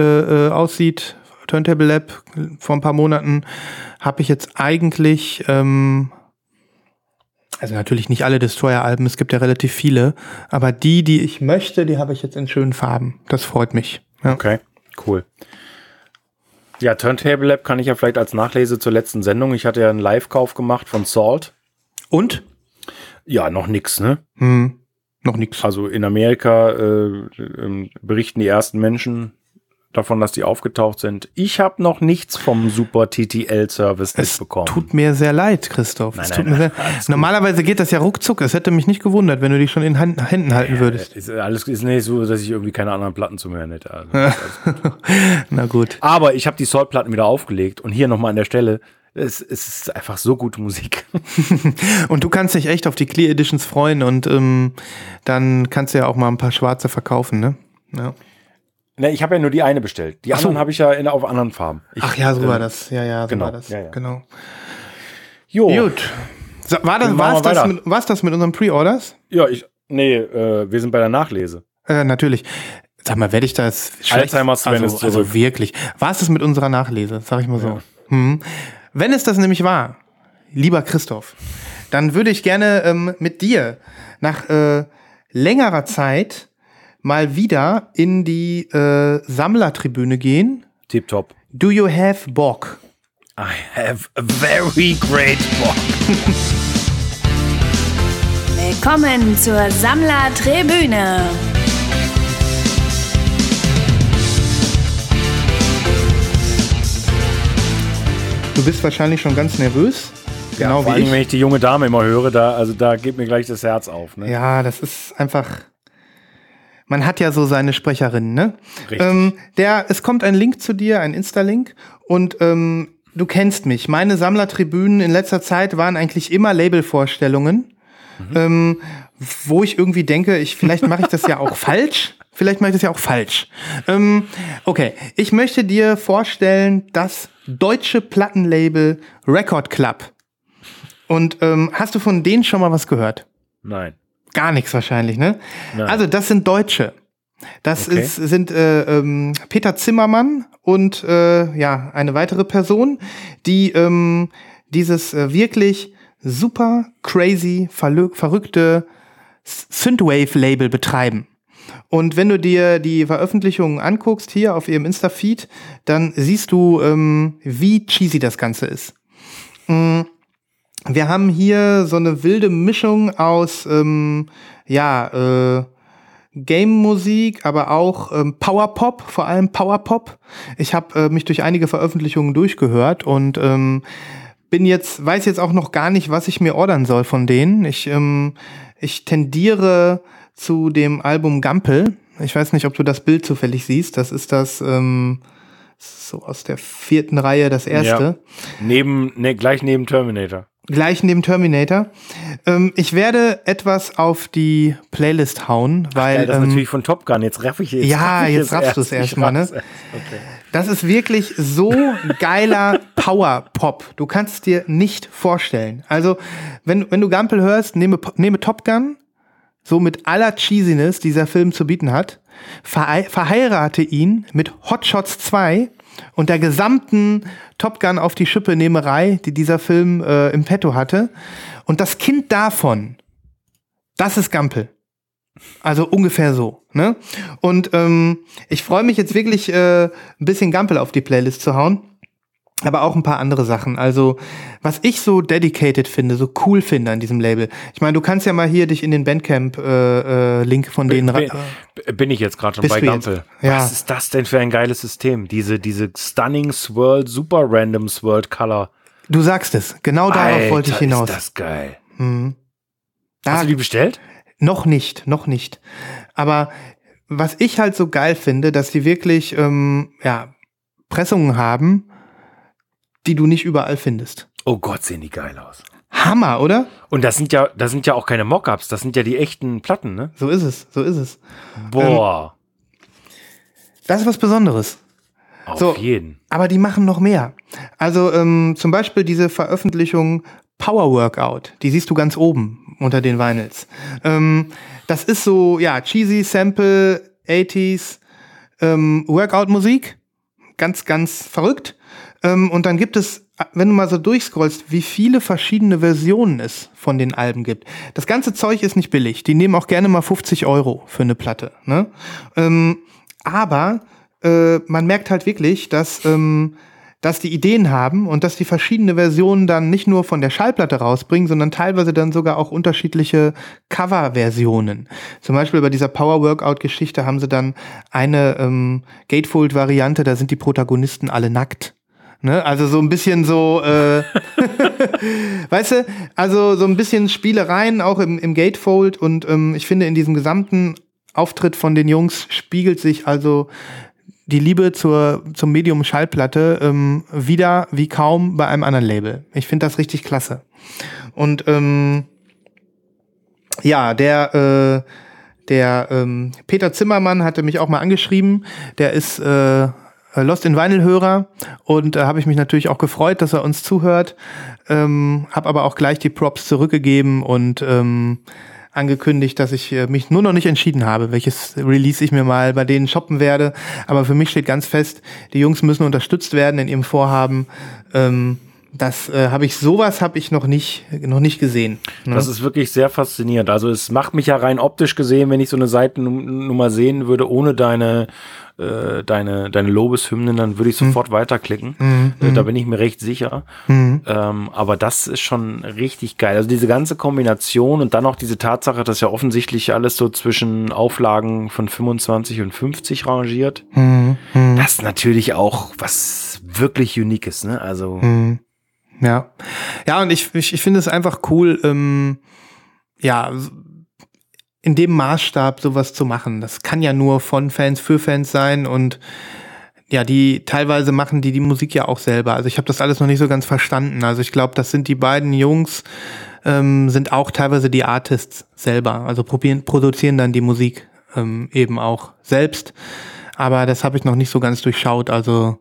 äh, aussieht, Turntable Lab vor ein paar Monaten, habe ich jetzt eigentlich, ähm, also natürlich nicht alle Destroyer-Alben, es gibt ja relativ viele, aber die, die ich möchte, die habe ich jetzt in schönen Farben. Das freut mich. Ja. Okay, cool. Ja, Turntable Lab kann ich ja vielleicht als Nachlese zur letzten Sendung. Ich hatte ja einen Live-Kauf gemacht von Salt. Und? Ja, noch nix, ne? Hm, noch nix. Also in Amerika äh, ähm, berichten die ersten Menschen davon, dass die aufgetaucht sind. Ich habe noch nichts vom Super TTL-Service Es mitbekommen. tut mir sehr leid, Christoph. Nein, es nein, nein, normalerweise geht das ja ruckzuck. Es hätte mich nicht gewundert, wenn du dich schon in Hand, Händen halten würdest. Ist alles ist nicht so, dass ich irgendwie keine anderen Platten zu mir hätte. Also, gut. Na gut. Aber ich habe die Salt-Platten wieder aufgelegt und hier nochmal an der Stelle. Es, es ist einfach so gute Musik. Und du kannst dich echt auf die Clear Editions freuen und ähm, dann kannst du ja auch mal ein paar schwarze verkaufen, ne? Ja. Ne, ich habe ja nur die eine bestellt. Die Ach so. anderen habe ich ja in, auf anderen Farben. Ich, Ach ja, so äh, war das. Ja, ja, so genau, war das. ja, ja. Genau. Jo. Gut. So, war das, war's das, mit, war's das mit unseren Pre-Orders? Ja, ich. Nee, äh, wir sind bei der Nachlese. Äh, natürlich. Sag mal, werde ich das schlecht? Alzheimer Sven also, ist also wirklich. War es das mit unserer Nachlese? Sag ich mal so. Ja. Hm. Wenn es das nämlich war, lieber Christoph, dann würde ich gerne ähm, mit dir nach äh, längerer Zeit mal wieder in die äh, Sammlertribüne gehen. Tipptopp. Do you have Bock? I have a very great book. Willkommen zur Sammlertribüne. Du bist wahrscheinlich schon ganz nervös. Genau Vor wie allem, ich. wenn ich die junge Dame immer höre, da, also da geht mir gleich das Herz auf. Ne? Ja, das ist einfach. Man hat ja so seine Sprecherinnen, ne? Richtig. Ähm, der, es kommt ein Link zu dir, ein Insta-Link, und ähm, du kennst mich. Meine Sammlertribünen in letzter Zeit waren eigentlich immer Labelvorstellungen, ähm, wo ich irgendwie denke, ich vielleicht mache ich das ja auch falsch. Vielleicht mache ich das ja auch falsch. Ähm, okay, ich möchte dir vorstellen das deutsche Plattenlabel Record Club. Und ähm, hast du von denen schon mal was gehört? Nein. Gar nichts wahrscheinlich, ne? Nein. Also, das sind Deutsche. Das Okay. ist, sind äh, ähm, Peter Zimmermann und äh, ja, eine weitere Person, die ähm, dieses äh, wirklich super crazy, verrückte Synthwave-Label betreiben. Und wenn du dir die Veröffentlichungen anguckst hier auf ihrem Insta-Feed, dann siehst du, ähm, wie cheesy das Ganze ist. Mm, Wir haben hier so eine wilde Mischung aus, ähm, ja, äh, Game-Musik, aber auch ähm, Powerpop, vor allem Powerpop. Ich habe äh, mich durch einige Veröffentlichungen durchgehört und ähm, bin jetzt, weiß jetzt auch noch gar nicht, was ich mir ordern soll von denen. Ich, ähm, ich tendiere zu dem Album Gampel. Ich weiß nicht, ob du das Bild zufällig siehst. Das ist das ähm, so aus der vierten Reihe das erste. Ja. Neben, ne, gleich neben Terminator. Gleich neben Terminator. Ähm, ich werde etwas auf die Playlist hauen, weil Geil, das ist ähm, natürlich von Top Gun. Jetzt raff ich jetzt. Ja, raff ich jetzt raffst du's Ich erst mal, ne? erst. Okay. das ist wirklich so geiler Power-Pop. Du kannst es dir nicht vorstellen. Also, wenn, wenn du Gampel hörst, nehme, nehme Top Gun, so mit aller Cheesiness, die dieser Film zu bieten hat, verhei- verheirate ihn mit Hot Shots 2 und der gesamten Top Gun auf die Schippe Nehmerei, die dieser Film äh, im Petto hatte. Und das Kind davon, das ist Gampel. Also ungefähr so. Ne? Und ähm, ich freue mich jetzt wirklich äh, ein bisschen Gampel auf die Playlist zu hauen. Aber auch ein paar andere Sachen. Also, was ich so dedicated finde, so cool finde an diesem Label. Ich meine, du kannst ja mal hier dich in den Bandcamp-Link äh, äh, Link von denen Bin, bin- ich jetzt gerade schon bei? Gampel. Ja. Was ist das denn für ein geiles System? Diese, diese Stunning Swirl, Super Random Swirl Color. Du sagst es. Genau darauf Alter, wollte ich hinaus. Ist das geil. Da- Hast du die bestellt? Noch nicht, noch nicht. Aber was ich halt so geil finde, dass die wirklich ähm, ja, Pressungen haben, die du nicht überall findest. Oh Gott, sehen die geil aus. Hammer, oder? Und das sind ja, das sind ja auch keine Mockups, das sind ja die echten Platten, ne? So ist es, so ist es. Boah, Das ist was Besonderes. auf so. jeden. Aber die machen noch mehr. Also ähm, zum Beispiel diese Veröffentlichung Power Workout, die siehst du ganz oben unter den Vinyls. Ähm, das ist so, ja, cheesy Sample, 80s, ähm, Workout-Musik. Ganz, ganz verrückt. Ähm, und dann gibt es, wenn du mal so durchscrollst, wie viele verschiedene Versionen es von den Alben gibt. Das ganze Zeug ist nicht billig. Die nehmen auch gerne mal 50 Euro für eine Platte. Ne? Ähm, aber äh, man merkt halt wirklich, dass, ähm, dass die Ideen haben und dass die verschiedene Versionen dann nicht nur von der Schallplatte rausbringen, sondern teilweise dann sogar auch unterschiedliche Coverversionen. Zum Beispiel bei dieser Power Workout-Geschichte haben sie dann eine ähm, Gatefold-Variante, da sind die Protagonisten alle nackt. Ne? Also so ein bisschen so, äh, weißt du, also so ein bisschen Spielereien auch im, im Gatefold und ähm, ich finde in diesem gesamten Auftritt von den Jungs spiegelt sich also die Liebe zur, zum Medium Schallplatte ähm, wieder wie kaum bei einem anderen Label. Ich finde das richtig klasse. Und ähm, ja, der, äh, Der ähm, Peter Zimmermann hatte mich auch mal angeschrieben. Der ist äh, Lost in Vinyl-Hörer und äh, habe ich mich natürlich auch gefreut, dass er uns zuhört. Ähm, habe aber auch gleich die Props zurückgegeben und ähm, angekündigt, dass ich äh, mich nur noch nicht entschieden habe, welches Release ich mir mal bei denen shoppen werde. Aber für mich steht ganz fest, die Jungs müssen unterstützt werden in ihrem Vorhaben. Ähm, das äh, habe ich, sowas habe ich noch nicht, noch nicht gesehen. Ne? Das ist wirklich sehr faszinierend. Also es macht mich ja rein optisch gesehen, wenn ich so eine Seitennummer sehen würde, ohne deine, äh, deine, deine Lobeshymnen, dann würde ich hm. sofort mhm. weiterklicken. Mhm. Äh, da bin ich mir recht sicher. Mhm. Ähm, aber das ist schon richtig geil. Also diese ganze Kombination und dann auch diese Tatsache, dass ja offensichtlich alles so zwischen Auflagen von 25 und 50 rangiert. Mhm. Das ist natürlich auch was wirklich Uniques, ne? Also. Ja. Ja, und ich, ich, ich finde es einfach cool, ähm, ja, in dem Maßstab sowas zu machen. Das kann ja nur von Fans für Fans sein und ja, die teilweise machen die die Musik ja auch selber. Also ich habe das alles noch nicht so ganz verstanden. Also ich glaube, das sind die beiden Jungs, ähm, sind auch teilweise die Artists selber. Also probieren, produzieren dann die Musik ähm, eben auch selbst. Aber das habe ich noch nicht so ganz durchschaut. Also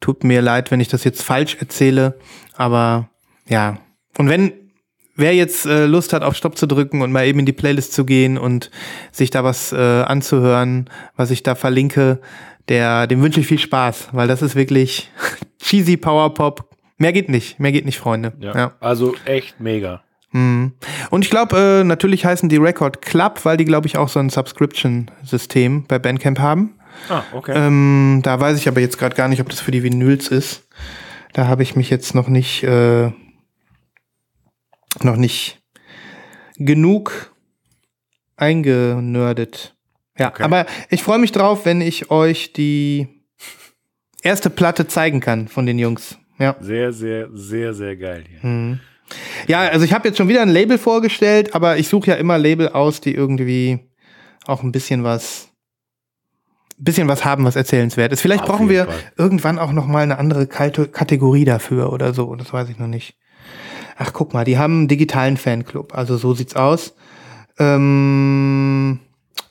tut mir leid, wenn ich das jetzt falsch erzähle. Aber ja. Und wenn wer jetzt äh, Lust hat, auf Stopp zu drücken und mal eben in die Playlist zu gehen und sich da was äh, anzuhören, was ich da verlinke, der, dem wünsche ich viel Spaß, weil das ist wirklich cheesy Power Pop. Mehr geht nicht, mehr geht nicht, Freunde. Ja, ja. Also echt mega. Mhm. Und ich glaube, äh, natürlich heißen die Record Club, weil die, glaube ich, auch so ein Subscription-System bei Bandcamp haben. Ah, okay. Ähm, da weiß ich aber jetzt gerade gar nicht, ob das für die Vinyls ist. Da habe ich mich jetzt noch nicht, äh, noch nicht genug eingenördet. Ja, okay. aber ich freue mich drauf, wenn ich euch die erste Platte zeigen kann von den Jungs. Ja. Sehr, sehr, sehr, sehr geil hier. Mhm. Ja, also ich habe jetzt schon wieder ein Label vorgestellt, aber ich suche ja immer Label aus, die irgendwie auch ein bisschen was bisschen was haben, was erzählenswert ist. Vielleicht Auf brauchen wir Fall. irgendwann auch noch mal eine andere Kategorie dafür oder so. Das weiß ich noch nicht. Ach, guck mal, die haben einen digitalen Fanclub. Also so sieht's aus. Ähm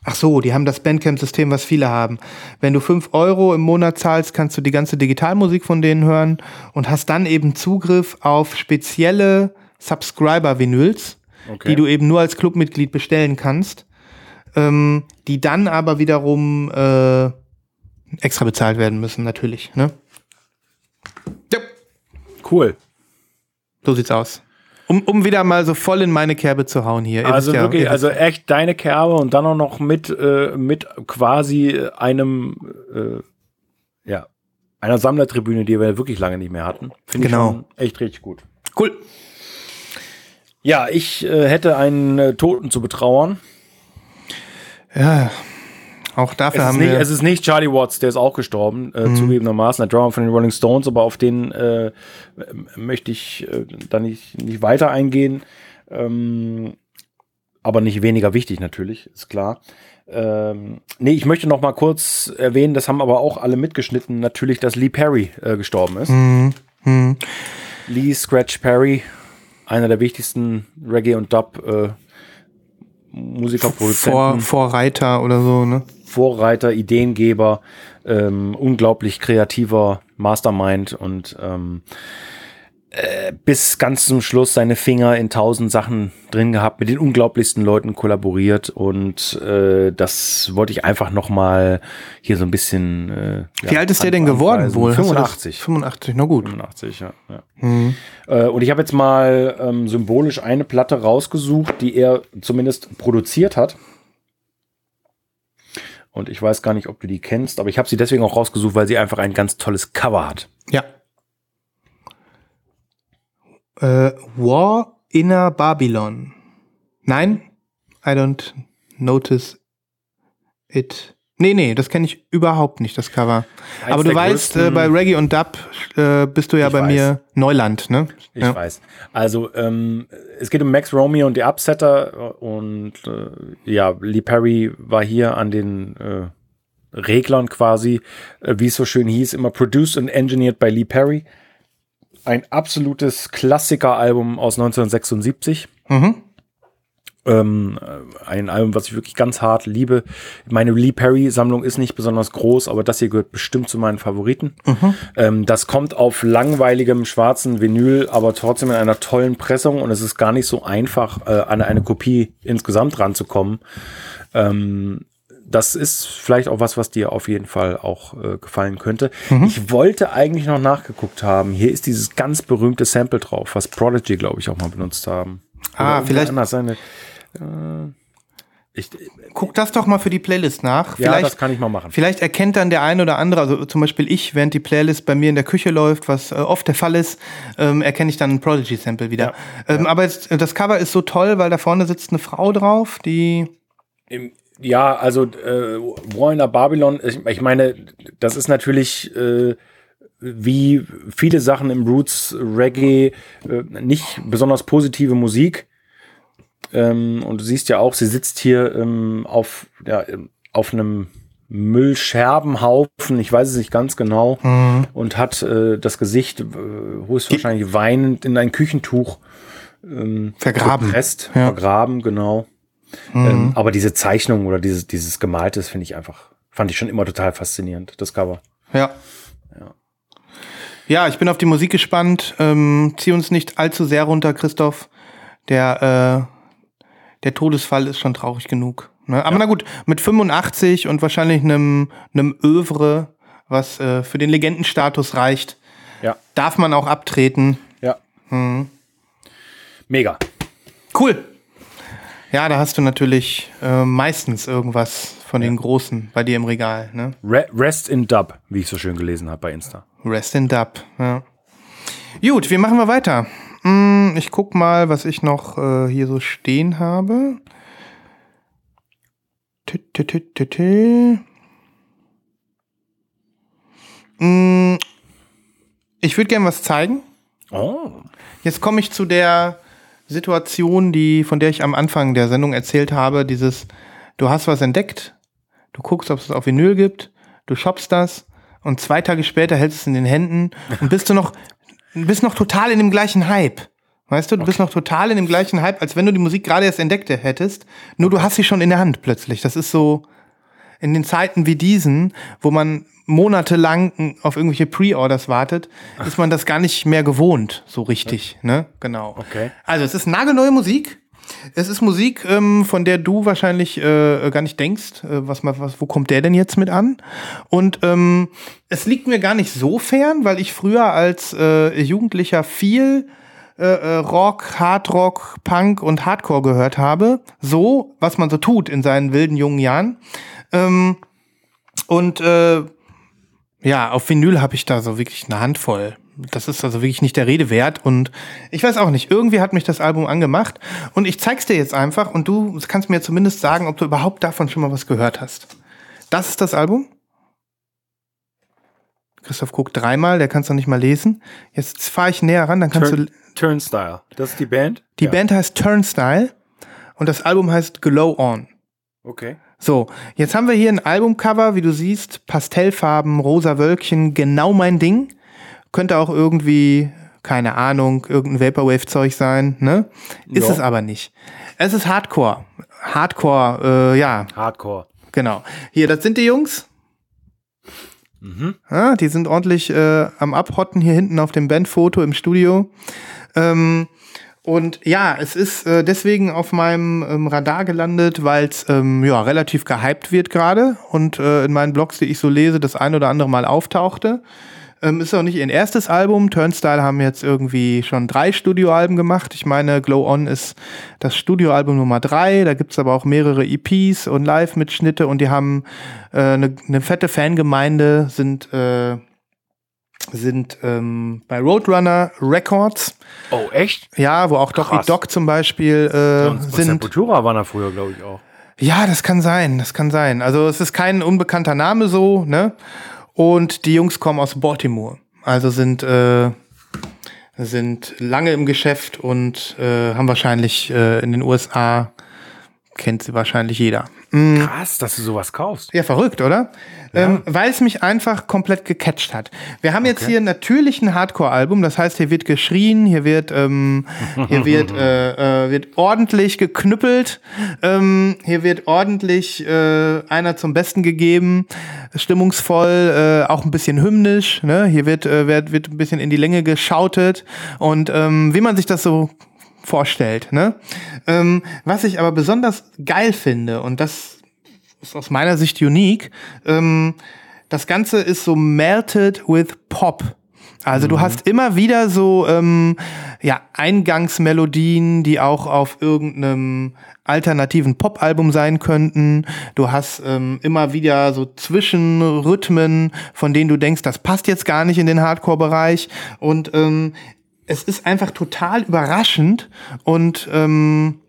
Ach so, die haben das Bandcamp-System, was viele haben. Wenn du fünf Euro im Monat zahlst, kannst du die ganze Digitalmusik von denen hören und hast dann eben Zugriff auf spezielle Subscriber-Vinyls, okay. die du eben nur als Clubmitglied bestellen kannst ähm, die dann aber wiederum äh, extra bezahlt werden müssen, natürlich. Ne? Ja. Cool. So sieht's aus. Um, um wieder mal so voll in meine Kerbe zu hauen hier. Ihr also wirklich, ja, also echt deine Kerbe und dann auch noch mit, äh, mit quasi einem, äh, ja, einer Sammlertribüne, die wir wirklich lange nicht mehr hatten. Finde genau. ich echt richtig gut. Cool. Ja, ich äh, hätte einen äh, Toten zu betrauern. Ja, auch dafür es haben nicht, wir. Es ist nicht Charlie Watts, der ist auch gestorben, äh, mhm. zugegebenermaßen, der Drummer von den Rolling Stones, aber auf den äh, möchte ich äh, da nicht, nicht weiter eingehen. Ähm, aber nicht weniger wichtig natürlich, ist klar. Ähm, nee, ich möchte noch mal kurz erwähnen, das haben aber auch alle mitgeschnitten, natürlich, dass Lee Perry äh, gestorben ist. Mhm. Mhm. Lee Scratch Perry, einer der wichtigsten Reggae- und Dub- äh, Musiker, Produzenten. Vor, Vorreiter oder so, ne? Vorreiter, Ideengeber, ähm, unglaublich kreativer Mastermind und ähm, äh, bis ganz zum Schluss seine Finger in tausend Sachen drin gehabt, mit den unglaublichsten Leuten kollaboriert und äh, das wollte ich einfach noch mal hier so ein bisschen. Äh, Wie ja, alt ist der denn geworden wohl? 85. 85, na gut. 85, ja. ja. Mhm. Äh, und ich habe jetzt mal ähm, symbolisch eine Platte rausgesucht, die er zumindest produziert hat. Und ich weiß gar nicht, ob du die kennst, aber ich habe sie deswegen auch rausgesucht, weil sie einfach ein ganz tolles Cover hat. Ja, äh, War Inner Babylon. Nein, I don't notice it. Nee, nee, das kenne ich überhaupt nicht, das Cover. Eins Aber du weißt, äh, bei Reggae und Dub äh, bist du ja bei weiß. mir Neuland, ne? Ich ja. weiß. Also, ähm, es geht um Max Romeo und die Upsetter und äh, ja, Lee Perry war hier an den äh, Reglern quasi, äh, wie es so schön hieß, immer produced and engineered by Lee Perry ein absolutes Klassikeralbum aus 1976. Mhm. Ähm, ein Album, was ich wirklich ganz hart liebe. Meine Lee Perry-Sammlung ist nicht besonders groß, aber das hier gehört bestimmt zu meinen Favoriten. Ähm, das kommt auf langweiligem schwarzen Vinyl, aber trotzdem in einer tollen Pressung und es ist gar nicht so einfach, äh, an eine Kopie insgesamt ranzukommen. Ähm, das ist vielleicht auch was, was dir auf jeden Fall auch äh, gefallen könnte. Ich wollte eigentlich noch nachgeguckt haben. Hier ist dieses ganz berühmte Sample drauf, was Prodigy, glaube ich, auch mal benutzt haben. Ah, Oder vielleicht- anders seine. Äh, ich, Guck das doch mal für die Playlist nach. ja, Vielleicht, das kann ich mal machen. vielleicht erkennt dann der ein oder andere, also zum Beispiel ich, während die Playlist bei mir in der Küche läuft, was äh, oft der Fall ist, ähm, erkenne ich dann ein Prodigy-Sample wieder. Ähm, Aber jetzt, äh, das Cover ist so toll, weil da vorne sitzt eine Frau drauf, die Im, ja, also äh, War in a Babylon, ich, ich meine, das ist natürlich äh, wie viele Sachen im Roots Reggae äh, nicht besonders positive Musik. Ähm, und du siehst ja auch, sie sitzt hier ähm, auf, ja, auf einem Müllscherbenhaufen, ich weiß es nicht ganz genau, und hat äh, das Gesicht äh, höchstwahrscheinlich weinend in ein Küchentuch ähm, Vergraben. gepresst, Ja. vergraben, genau. Ähm, aber diese Zeichnung oder dieses, dieses Gemalte, das finde ich einfach, fand ich schon immer total faszinierend, das Cover. Ja. Ja, ich bin auf die Musik gespannt. Ähm, zieh uns nicht allzu sehr runter, Christoph. Der, äh, der Todesfall ist schon traurig genug. Ne? Aber na gut, mit 85 und wahrscheinlich einem, einem Övre, was äh, für den Legendenstatus reicht, Ja. darf man auch abtreten. Ja. Mega. Cool. Ja, da hast du natürlich äh, meistens irgendwas von den Großen bei dir im Regal. Ne? Re Rest in Dub, wie ich so schön gelesen habe bei Insta. Rest in Dub. Ja. Gut, wir machen wir weiter. Hm, ich guck mal, was ich noch äh, hier so stehen habe. Tü, tü, tü. Hm, ich würde gerne was zeigen. Oh. Jetzt komme ich zu der Situation, die, von der ich am Anfang der Sendung erzählt habe, dieses, du hast was entdeckt, du guckst, ob es auf Vinyl gibt, du shoppst das und zwei Tage später hältst es in den Händen und bist du noch, bist noch total in dem gleichen Hype. Weißt du, du bist noch total in dem gleichen Hype, als wenn du die Musik gerade erst entdeckt hättest, nur du hast sie schon in der Hand plötzlich. Das ist so, in den Zeiten wie diesen, wo man monatelang auf irgendwelche Pre-Orders wartet, ist man das gar nicht mehr gewohnt, so richtig. Ne? Genau. Okay. Also es ist nagelneue Musik. Es ist Musik, ähm, von der du wahrscheinlich äh, gar nicht denkst, äh, was, was, wo kommt der denn jetzt mit an? Und ähm, es liegt mir gar nicht so fern, weil ich früher als äh, Jugendlicher viel äh, äh, Rock, Hardrock, Punk und Hardcore gehört habe. So, was man so tut in seinen wilden jungen Jahren. Ähm, und äh, ja, auf Vinyl habe ich da so wirklich eine Handvoll. Das ist also wirklich nicht der Rede wert. Und ich weiß auch nicht, irgendwie hat mich das Album angemacht. Und ich zeig's dir jetzt einfach und du kannst mir zumindest sagen, ob du überhaupt davon schon mal was gehört hast. Das ist das Album. Christoph guckt dreimal, der kann es nicht mal lesen. Jetzt fahre ich näher ran, dann kannst du. Turn, Turnstile. Das ist die Band? Die ja. Band heißt Turnstile und das Album heißt Glow On. Okay. So, jetzt haben wir hier ein Albumcover, wie du siehst, Pastellfarben, rosa Wölkchen, genau mein Ding. Könnte auch irgendwie, keine Ahnung, irgendein Vaporwave-Zeug sein, ne? Ist Ja. es aber nicht. Es ist Hardcore. Hardcore, äh, ja, Hardcore. genau. Hier, das sind die Jungs. Ja, die sind ordentlich äh, am Abhotten hier hinten auf dem Bandfoto im Studio. Ähm, und ja, es ist äh, deswegen auf meinem ähm, Radar gelandet, weil es ähm, ja, relativ gehypt wird gerade und äh, in meinen Blogs, die ich so lese, das ein oder andere Mal auftauchte. Ähm, ist auch nicht ihr erstes Album. Turnstile haben jetzt irgendwie schon drei Studioalben gemacht. Ich meine, Glow On ist das Studioalbum Nummer drei. Da gibt's aber auch mehrere EPs und Live-Mitschnitte und die haben äh, eine ne fette Fangemeinde, sind, äh, sind ähm, bei Roadrunner Records. Oh, echt? Ja, wo auch Doc. Doc zum Beispiel äh, Und, und sind. Sepultura waren da früher, glaube ich, auch. Ja, das kann sein, das kann sein. Also es ist kein unbekannter Name so, ne? Und die Jungs kommen aus Baltimore. Also sind, äh, sind lange im Geschäft und äh, haben wahrscheinlich äh, in den USA kennt sie wahrscheinlich jeder. Krass, dass du sowas kaufst. Ja, verrückt, oder? Ähm, weil es mich einfach komplett gecatcht hat. Wir haben jetzt hier natürlich ein Hardcore-Album, das heißt, hier wird geschrien, hier wird, ähm, hier wird, äh, äh, wird ordentlich geknüppelt, ähm, hier wird ordentlich äh, einer zum Besten gegeben, stimmungsvoll, äh, auch ein bisschen hymnisch. Ne? Hier wird, äh, wird, wird ein bisschen in die Länge geschautet und ähm, wie man sich das so vorstellt. Ne? Ähm, was ich aber besonders geil finde, und das ist aus meiner Sicht unique, ähm, das Ganze ist so melted with Pop. Also du hast immer wieder so ähm, ja, Eingangsmelodien, die auch auf irgendeinem alternativen Pop-Album sein könnten. Du hast ähm, immer wieder so Zwischenrhythmen, von denen du denkst, das passt jetzt gar nicht in den Hardcore-Bereich. Und ähm, es ist einfach total überraschend und ähm,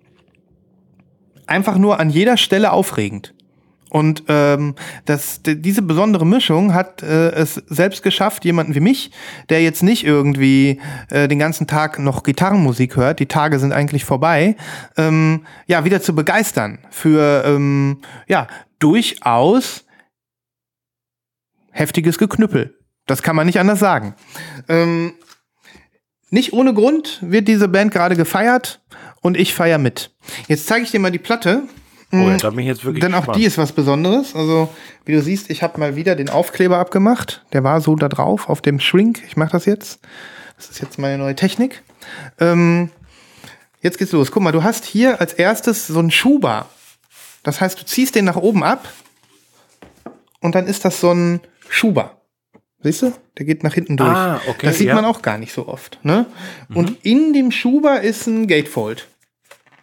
einfach nur an jeder Stelle aufregend. Und ähm, das, diese besondere Mischung hat äh, es selbst geschafft, jemanden wie mich, der jetzt nicht irgendwie äh, den ganzen Tag noch Gitarrenmusik hört, die Tage sind eigentlich vorbei, ähm, ja, wieder zu begeistern für ähm, ja, durchaus heftiges Geknüppel. Das kann man nicht anders sagen. Ähm, nicht ohne Grund wird diese Band gerade gefeiert und ich feier mit. Jetzt zeige ich dir mal die Platte. Oh, ja, da bin ich jetzt wirklich Denn auch gespannt. die ist was Besonderes. Also, wie du siehst, ich habe mal wieder den Aufkleber abgemacht. Der war so da drauf, auf dem Shrink. Ich mache das jetzt. Das ist jetzt meine neue Technik. Ähm, jetzt geht's los. Guck mal, du hast hier als erstes so einen Schuber. Das heißt, du ziehst den nach oben ab und dann ist das so ein Schuber. Siehst du? Der geht nach hinten durch. Ah, okay, das sieht ja. man auch gar nicht so oft. Ne? Und in dem Schuber ist ein Gatefold.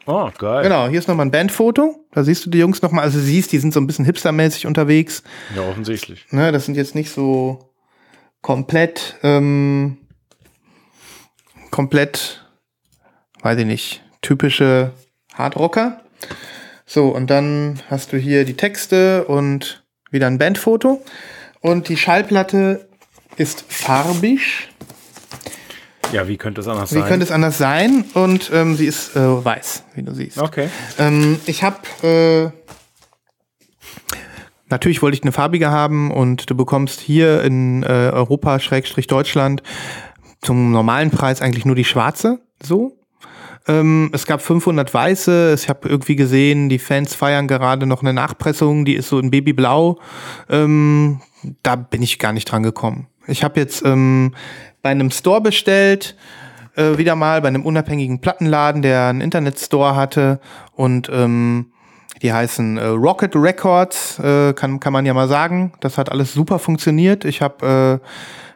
Oh, geil. Genau, hier ist nochmal ein Bandfoto. Da siehst du die Jungs nochmal. Also siehst, die sind so ein bisschen hipstermäßig unterwegs. Ja, offensichtlich. Ne, das sind jetzt nicht so komplett, ähm, komplett, weiß ich nicht, typische Hardrocker. So, und dann hast du hier die Texte und wieder ein Bandfoto. Und die Schallplatte ist farbig. Ja, wie könnte es anders Wie sein? könnte es anders sein? Und ähm, sie ist äh, weiß, wie du siehst. okay. Ähm, ich habe äh, natürlich wollte ich eine farbige haben und du bekommst hier in äh, Europa Schrägstrich Deutschland zum normalen Preis eigentlich nur die schwarze. So. Ähm, es gab 500 weiße. Ich habe irgendwie gesehen, die Fans feiern gerade noch eine Nachpressung, die ist so in Babyblau. Ähm, da bin ich gar nicht dran gekommen. Ich habe jetzt ähm, bei einem Store bestellt, äh, wieder mal bei einem unabhängigen Plattenladen, der einen Internetstore hatte und ähm, die heißen äh, Rocket Records, äh, kann, kann man ja mal sagen. Das hat alles super funktioniert. Ich habe äh,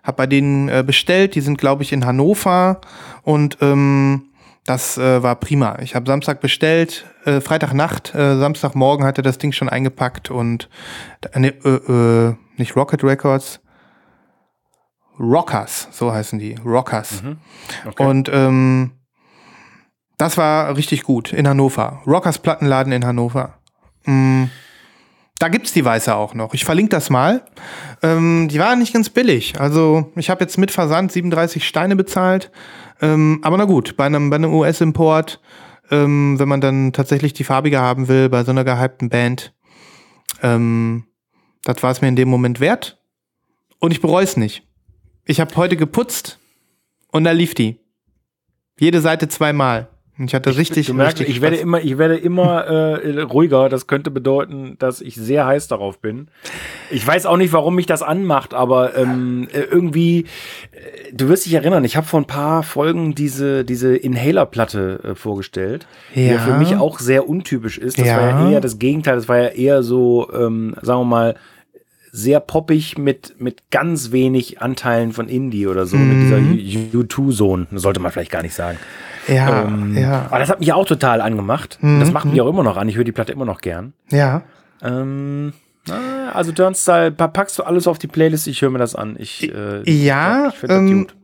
hab bei denen äh, bestellt, die sind, glaube ich, in Hannover und ähm, das äh, war prima. Ich habe Samstag bestellt, äh, Freitagnacht, äh, Samstagmorgen hatte das Ding schon eingepackt und ne, äh, äh, nicht Rocket Records, Rockers, so heißen die, Rockers. Okay. Und ähm, das war richtig gut in Hannover. Rockers Plattenladen in Hannover. Mm, da gibt's die Weiße auch noch. Ich verlinke das mal. Ähm, die war nicht ganz billig. Also ich habe jetzt mit Versand 37 Steine bezahlt. Ähm, aber na gut, bei einem, bei einem US-Import, ähm, wenn man dann tatsächlich die farbige haben will, bei so einer gehypten Band, ähm, das war es mir in dem Moment wert. Und ich bereue es nicht. Ich habe heute geputzt und da lief die. Jede Seite zweimal. Ich hatte richtig, Du merkst, richtig ich werde immer, ich werde immer äh, ruhiger. Das könnte bedeuten, dass ich sehr heiß darauf bin. Ich weiß auch nicht, warum mich das anmacht, aber ähm, äh, irgendwie, äh, du wirst dich erinnern, ich habe vor ein paar Folgen diese, diese Inhaler-Platte äh, vorgestellt, die ja Ja. für mich auch sehr untypisch ist. Das Ja. war ja eher das Gegenteil, das war ja eher so, ähm, sagen wir mal, sehr poppig mit, mit ganz wenig Anteilen von Indie oder so, mit dieser U2-Zone, sollte man vielleicht gar nicht sagen. Ja, Ähm, ja, Aber das hat mich auch total angemacht. Und Das macht mich auch immer noch an. Ich höre die Platte immer noch gern. ja. Ähm, also Turnstyle, pa- packst du alles auf die Playlist? Ich höre mir das an. Ich, äh, Ja, ich das ähm, gut.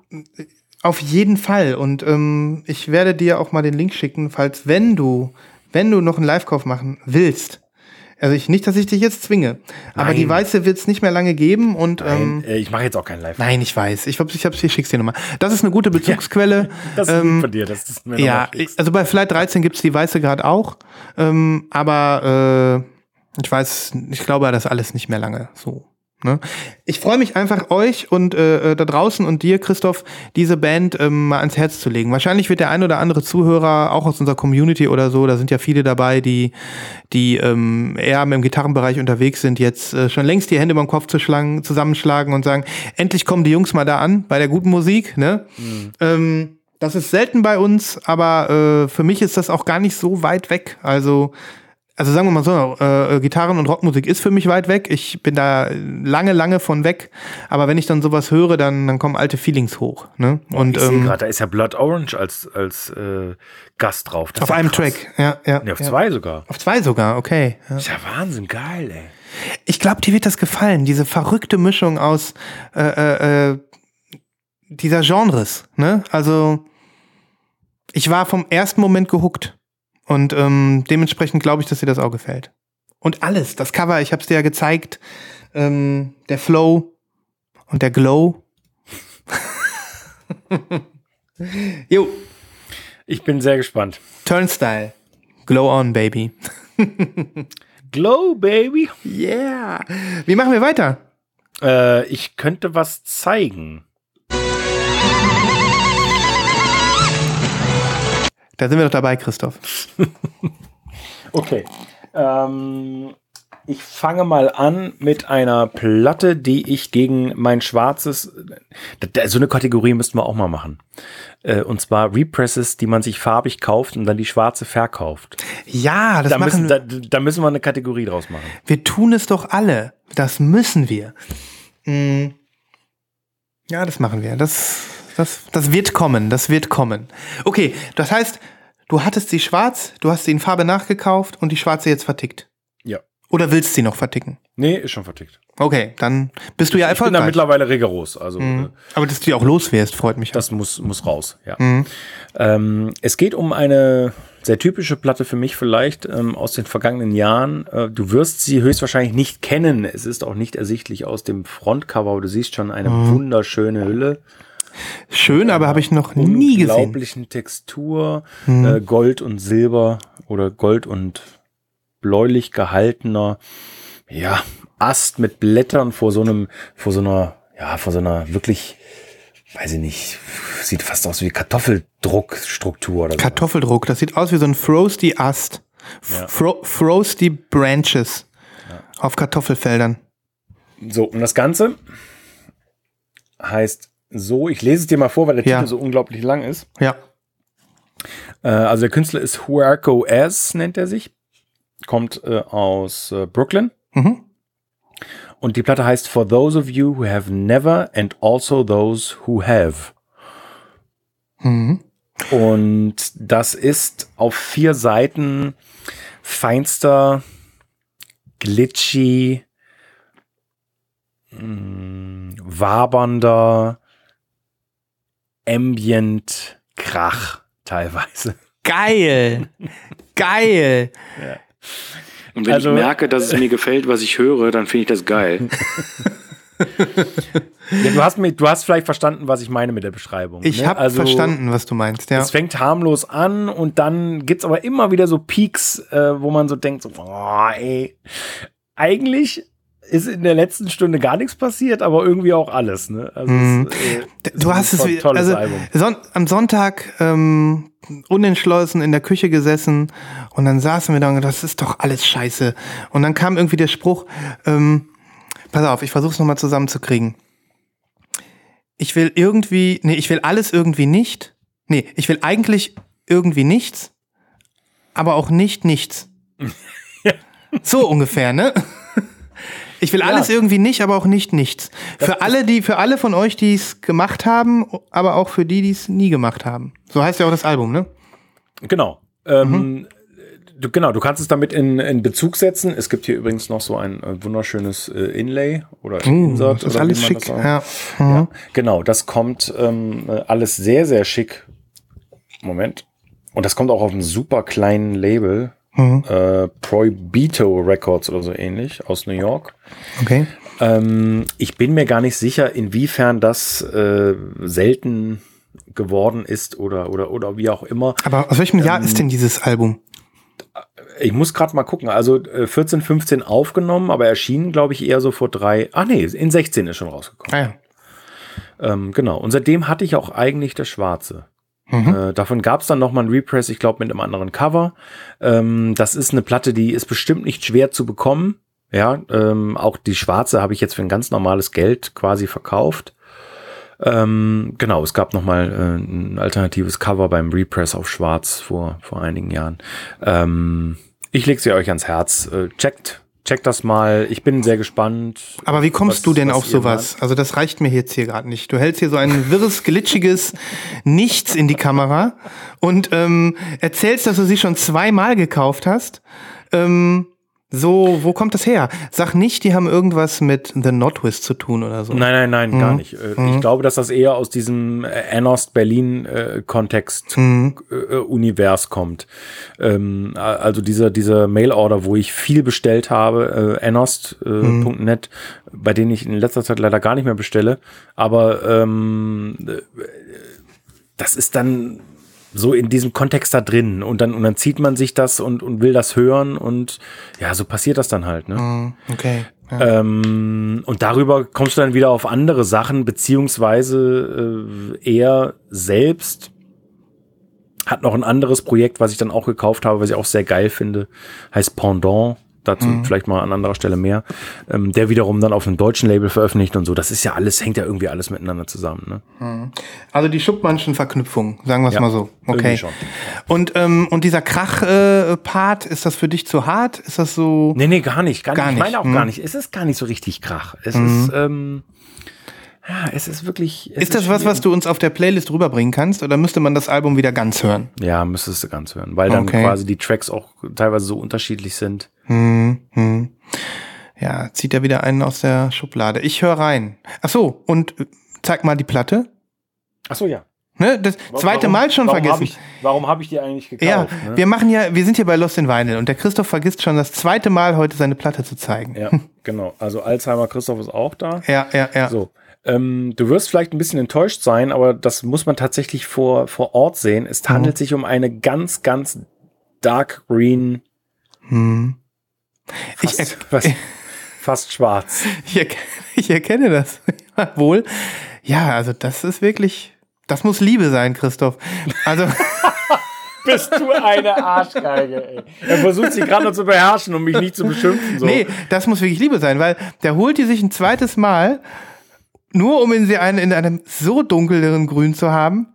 Auf jeden Fall. Und ähm, ich werde dir auch mal den Link schicken, falls wenn du, wenn du noch einen Live-Kauf machen willst, Also ich, nicht, dass ich dich jetzt zwinge. Aber Nein. die weiße wird es nicht mehr lange geben und ähm, Nein, äh, ich mache jetzt auch kein Live. Nein, ich weiß. Ich, glaub, ich, hab's- ich schick's dir nochmal. Das ist eine gute Bezugsquelle. Das ist ähm, von dir, du es mir ja, also bei Flight 13 gibt's die weiße gerade auch. Ähm, aber äh, ich weiß, ich glaube, das alles nicht mehr lange so. Ne? Ich freue mich einfach, euch und äh, äh, da draußen und dir, Christoph, diese Band ähm, mal ans Herz zu legen. Wahrscheinlich wird der ein oder andere Zuhörer, auch aus unserer Community oder so, da sind ja viele dabei, die, die ähm, eher im Gitarrenbereich unterwegs sind, jetzt äh, schon längst die Hände beim Kopf zu schlagen, zusammenschlagen und sagen, endlich kommen die Jungs mal da an, bei der guten Musik. Ne? Ähm, das ist selten bei uns, aber äh, für mich ist das auch gar nicht so weit weg. Also, also sagen wir mal so, äh, Gitarren- und Rockmusik ist für mich weit weg. Ich bin da lange, lange von weg. Aber wenn ich dann sowas höre, dann, dann kommen alte Feelings hoch. Ne? Und ich sehe ähm, gerade, da ist ja Blood Orange als, als äh, Gast drauf. Das auf einem krass. Track. Ja, ja, Nee, auf ja. zwei sogar. Auf zwei sogar, okay. Ja. Ist ja Wahnsinn, geil, ey. Ich glaube, dir wird das gefallen. Diese verrückte Mischung aus äh, äh, äh, dieser Genres. Ne? Also ich war vom ersten Moment gehuckt. Und ähm, dementsprechend glaube ich, dass dir das auch gefällt. Und alles, das Cover, ich habe es dir ja gezeigt, ähm, der Flow und der Glow. jo, Ich bin sehr gespannt. Turnstyle. Glow on, baby. Glow, Baby. Yeah. Wie machen wir weiter? Äh, ich könnte was zeigen. Da sind wir doch dabei, Christoph. Okay. Ähm, ich fange mal an mit einer Platte, die ich gegen mein schwarzes. So eine Kategorie müssten wir auch mal machen. Äh, und zwar Represses, die man sich farbig kauft und dann die schwarze verkauft. Ja, das Da machen müssen, da, da müssen wir eine Kategorie draus machen. Wir tun es doch alle. Das müssen wir. Mm. Ja, das machen wir. Das, das, das wird kommen. Das wird kommen. Okay, das heißt, du hattest sie schwarz, du hast sie in Farbe nachgekauft und die schwarze jetzt vertickt. Ja. Oder willst sie noch verticken? Nee, ist schon vertickt. Okay, dann bist du ja Ich bin da mittlerweile rigoros. Also äh, Aber dass du die auch loswärst, freut mich. das muss, muss raus. Ja. Ähm, es geht um eine sehr typische Platte für mich vielleicht ähm, aus den vergangenen Jahren. Äh, du wirst sie höchstwahrscheinlich nicht kennen. Es ist auch nicht ersichtlich aus dem Frontcover. aber Du siehst schon eine wunderschöne Hülle. Schön, aber habe ich noch nie gesehen. Unglaublichen Textur, äh, Gold und Silber oder Gold und bläulich gehaltener, ja, Ast mit Blättern vor so einem, vor so einer, ja, vor so einer wirklich, weiß ich nicht, sieht fast aus wie Kartoffeldruckstruktur oder so. Kartoffeldruck, das sieht aus wie so ein Frosty Ast. Ja. Fro Frosty Branches auf Kartoffelfeldern. So, und das Ganze heißt so, ich lese es dir mal vor, weil der Ja. Titel so unglaublich lang ist. Ja. Äh, also der Künstler ist Huerco S, nennt er sich. Kommt äh, aus äh, Brooklyn. Mhm. Und die Platte heißt For Those of You Who Have Never and Also Those Who Have. Mhm. Und das ist auf vier Seiten feinster, glitchy, mh, wabernder, ambient Krach teilweise. Geil. Geil. Und wenn Also- ich merke, dass es mir gefällt, was ich höre, dann finde ich das geil. Ja, du, hast mir, du hast vielleicht verstanden, was ich meine mit der Beschreibung. Ich ne? habe Also, verstanden, was du meinst, ja. Es fängt harmlos an und dann gibt's aber immer wieder so Peaks, äh, wo man so denkt, so, boah, ey, eigentlich ist in der letzten Stunde gar nichts passiert, aber irgendwie auch alles. Ne? Also Mhm. es, äh, Du hast es wie- also. Son am Sonntag ähm, unentschlossen in der Küche gesessen und dann saßen wir da und gedacht, das ist doch alles scheiße. Und dann kam irgendwie der Spruch, ähm, pass auf, ich versuch's nochmal zusammenzukriegen. Ich will irgendwie, nee, ich will alles irgendwie nicht. Nee, ich will eigentlich irgendwie nichts, aber auch nicht nichts. So ungefähr, ne? Ich will alles irgendwie nicht, aber auch nicht nichts. Für alle, die, für alle von euch, die es gemacht haben, aber auch für die, die es nie gemacht haben. So heißt ja auch das Album, ne? Genau. Ähm, du, genau, du kannst es damit in, in Bezug setzen. Es gibt hier übrigens noch so ein äh, wunderschönes äh, Inlay oder Insert. Uh, das ist oder alles schick. das Ja. Ja, genau, das kommt ähm, äh, alles sehr, sehr schick. Moment. Und das kommt auch auf einem super kleinen Label. Äh, Proibito Records oder so ähnlich aus New York. Okay. Ähm, ich bin mir gar nicht sicher, inwiefern das äh, selten geworden ist oder, oder, oder wie auch immer. Aber aus welchem Jahr ist denn dieses Album? Ich muss gerade mal gucken. Also äh, 14, 15 aufgenommen, aber erschienen, glaube ich, eher so vor drei. Ah nee, in 16 ist schon rausgekommen. Ah ja. Ähm, genau. Und seitdem hatte ich auch eigentlich das Schwarze. Äh, davon gab es dann noch mal ein Repress, ich glaube mit einem anderen Cover. Ähm, das ist eine Platte, die ist bestimmt nicht schwer zu bekommen. Ja, ähm, auch die Schwarze habe ich jetzt für ein ganz normales Geld quasi verkauft. Ähm, genau, es gab noch mal äh, ein alternatives Cover beim Repress auf Schwarz vor vor einigen Jahren. Ähm, ich lege sie euch ans Herz. Äh, checkt checkt das mal. Ich bin sehr gespannt. Aber wie kommst was- du denn auf sowas? Also das reicht mir jetzt hier gerade nicht. Du hältst hier so ein wirres, glitschiges Nichts in die Kamera und ähm, erzählst, dass du sie schon zweimal gekauft hast. Ähm, so, wo kommt das her? Sag nicht, die haben irgendwas mit The Notwist zu tun oder so. Nein, nein, nein, Mhm. gar nicht. Äh, Ich glaube, dass das eher aus diesem äh, Anost Berlin äh, Kontext Mhm. Univers kommt. Ähm, also dieser dieser Mail-Order, wo ich viel bestellt habe, anost.net, bei denen ich in letzter Zeit leider gar nicht mehr bestelle, aber ähm, äh, das ist dann so in diesem Kontext da drin und dann und dann zieht man sich das und und will das hören und ja, so passiert das dann halt, ne? Hm, Okay. Ja. Ähm, und darüber kommst du dann wieder auf andere Sachen, beziehungsweise äh, er selbst hat noch ein anderes Projekt, was ich dann auch gekauft habe, was ich auch sehr geil finde, heißt Pendant. Dazu vielleicht mal an anderer Stelle mehr. Ähm, der wiederum dann auf einem deutschen Label veröffentlicht und so. Das ist ja alles, hängt ja irgendwie alles miteinander zusammen. Ne? Also die Schuppmannschen Verknüpfungen, sagen wir es Ja, mal so. Okay. Und, ähm, und dieser Krach-Part, ist das für dich zu hart? Ist das so? Nee, nee, gar nicht. Gar, Gar nicht. Ich meine auch nicht, gar nicht. Es ist gar nicht so richtig Krach. Es ist, ähm, ja, es ist wirklich. es Ist das was, was du uns auf der Playlist rüberbringen kannst? Oder müsste man das Album wieder ganz hören? Ja, müsstest du ganz hören, weil dann Okay. quasi die Tracks auch teilweise so unterschiedlich sind. Hm, hm. Ja, zieht er wieder einen aus der Schublade. Ich höre rein. Ach so, und äh, zeig mal die Platte. Ach so, ja. Ne, das zweite Warum- Mal schon warum vergessen. Hab ich, warum habe ich die eigentlich gekauft? ja, ne? wir machen ja, wir sind hier bei Lost in Vinyl und der Christoph vergisst schon das zweite Mal heute seine Platte zu zeigen. ja, genau. Also Alzheimer Christoph ist auch da. Ja, ja, ja. So. Ähm, du wirst vielleicht ein bisschen enttäuscht sein, aber das muss man tatsächlich vor, vor Ort sehen. Es Mhm. handelt sich um eine ganz, ganz dark green, Hm. Ich, fast, er, fast, fast schwarz. ich, erkenne, ich erkenne das Ja, wohl. Ja, also das ist wirklich, das muss Liebe sein, Christoph. Also Bist du eine Arschgeige, ey. Er versucht sich gerade noch zu beherrschen, um mich nicht zu beschimpfen. So. Nee, das muss wirklich Liebe sein, weil der holt die sich ein zweites Mal, nur um in, sie einen, in einem so dunkleren Grün zu haben.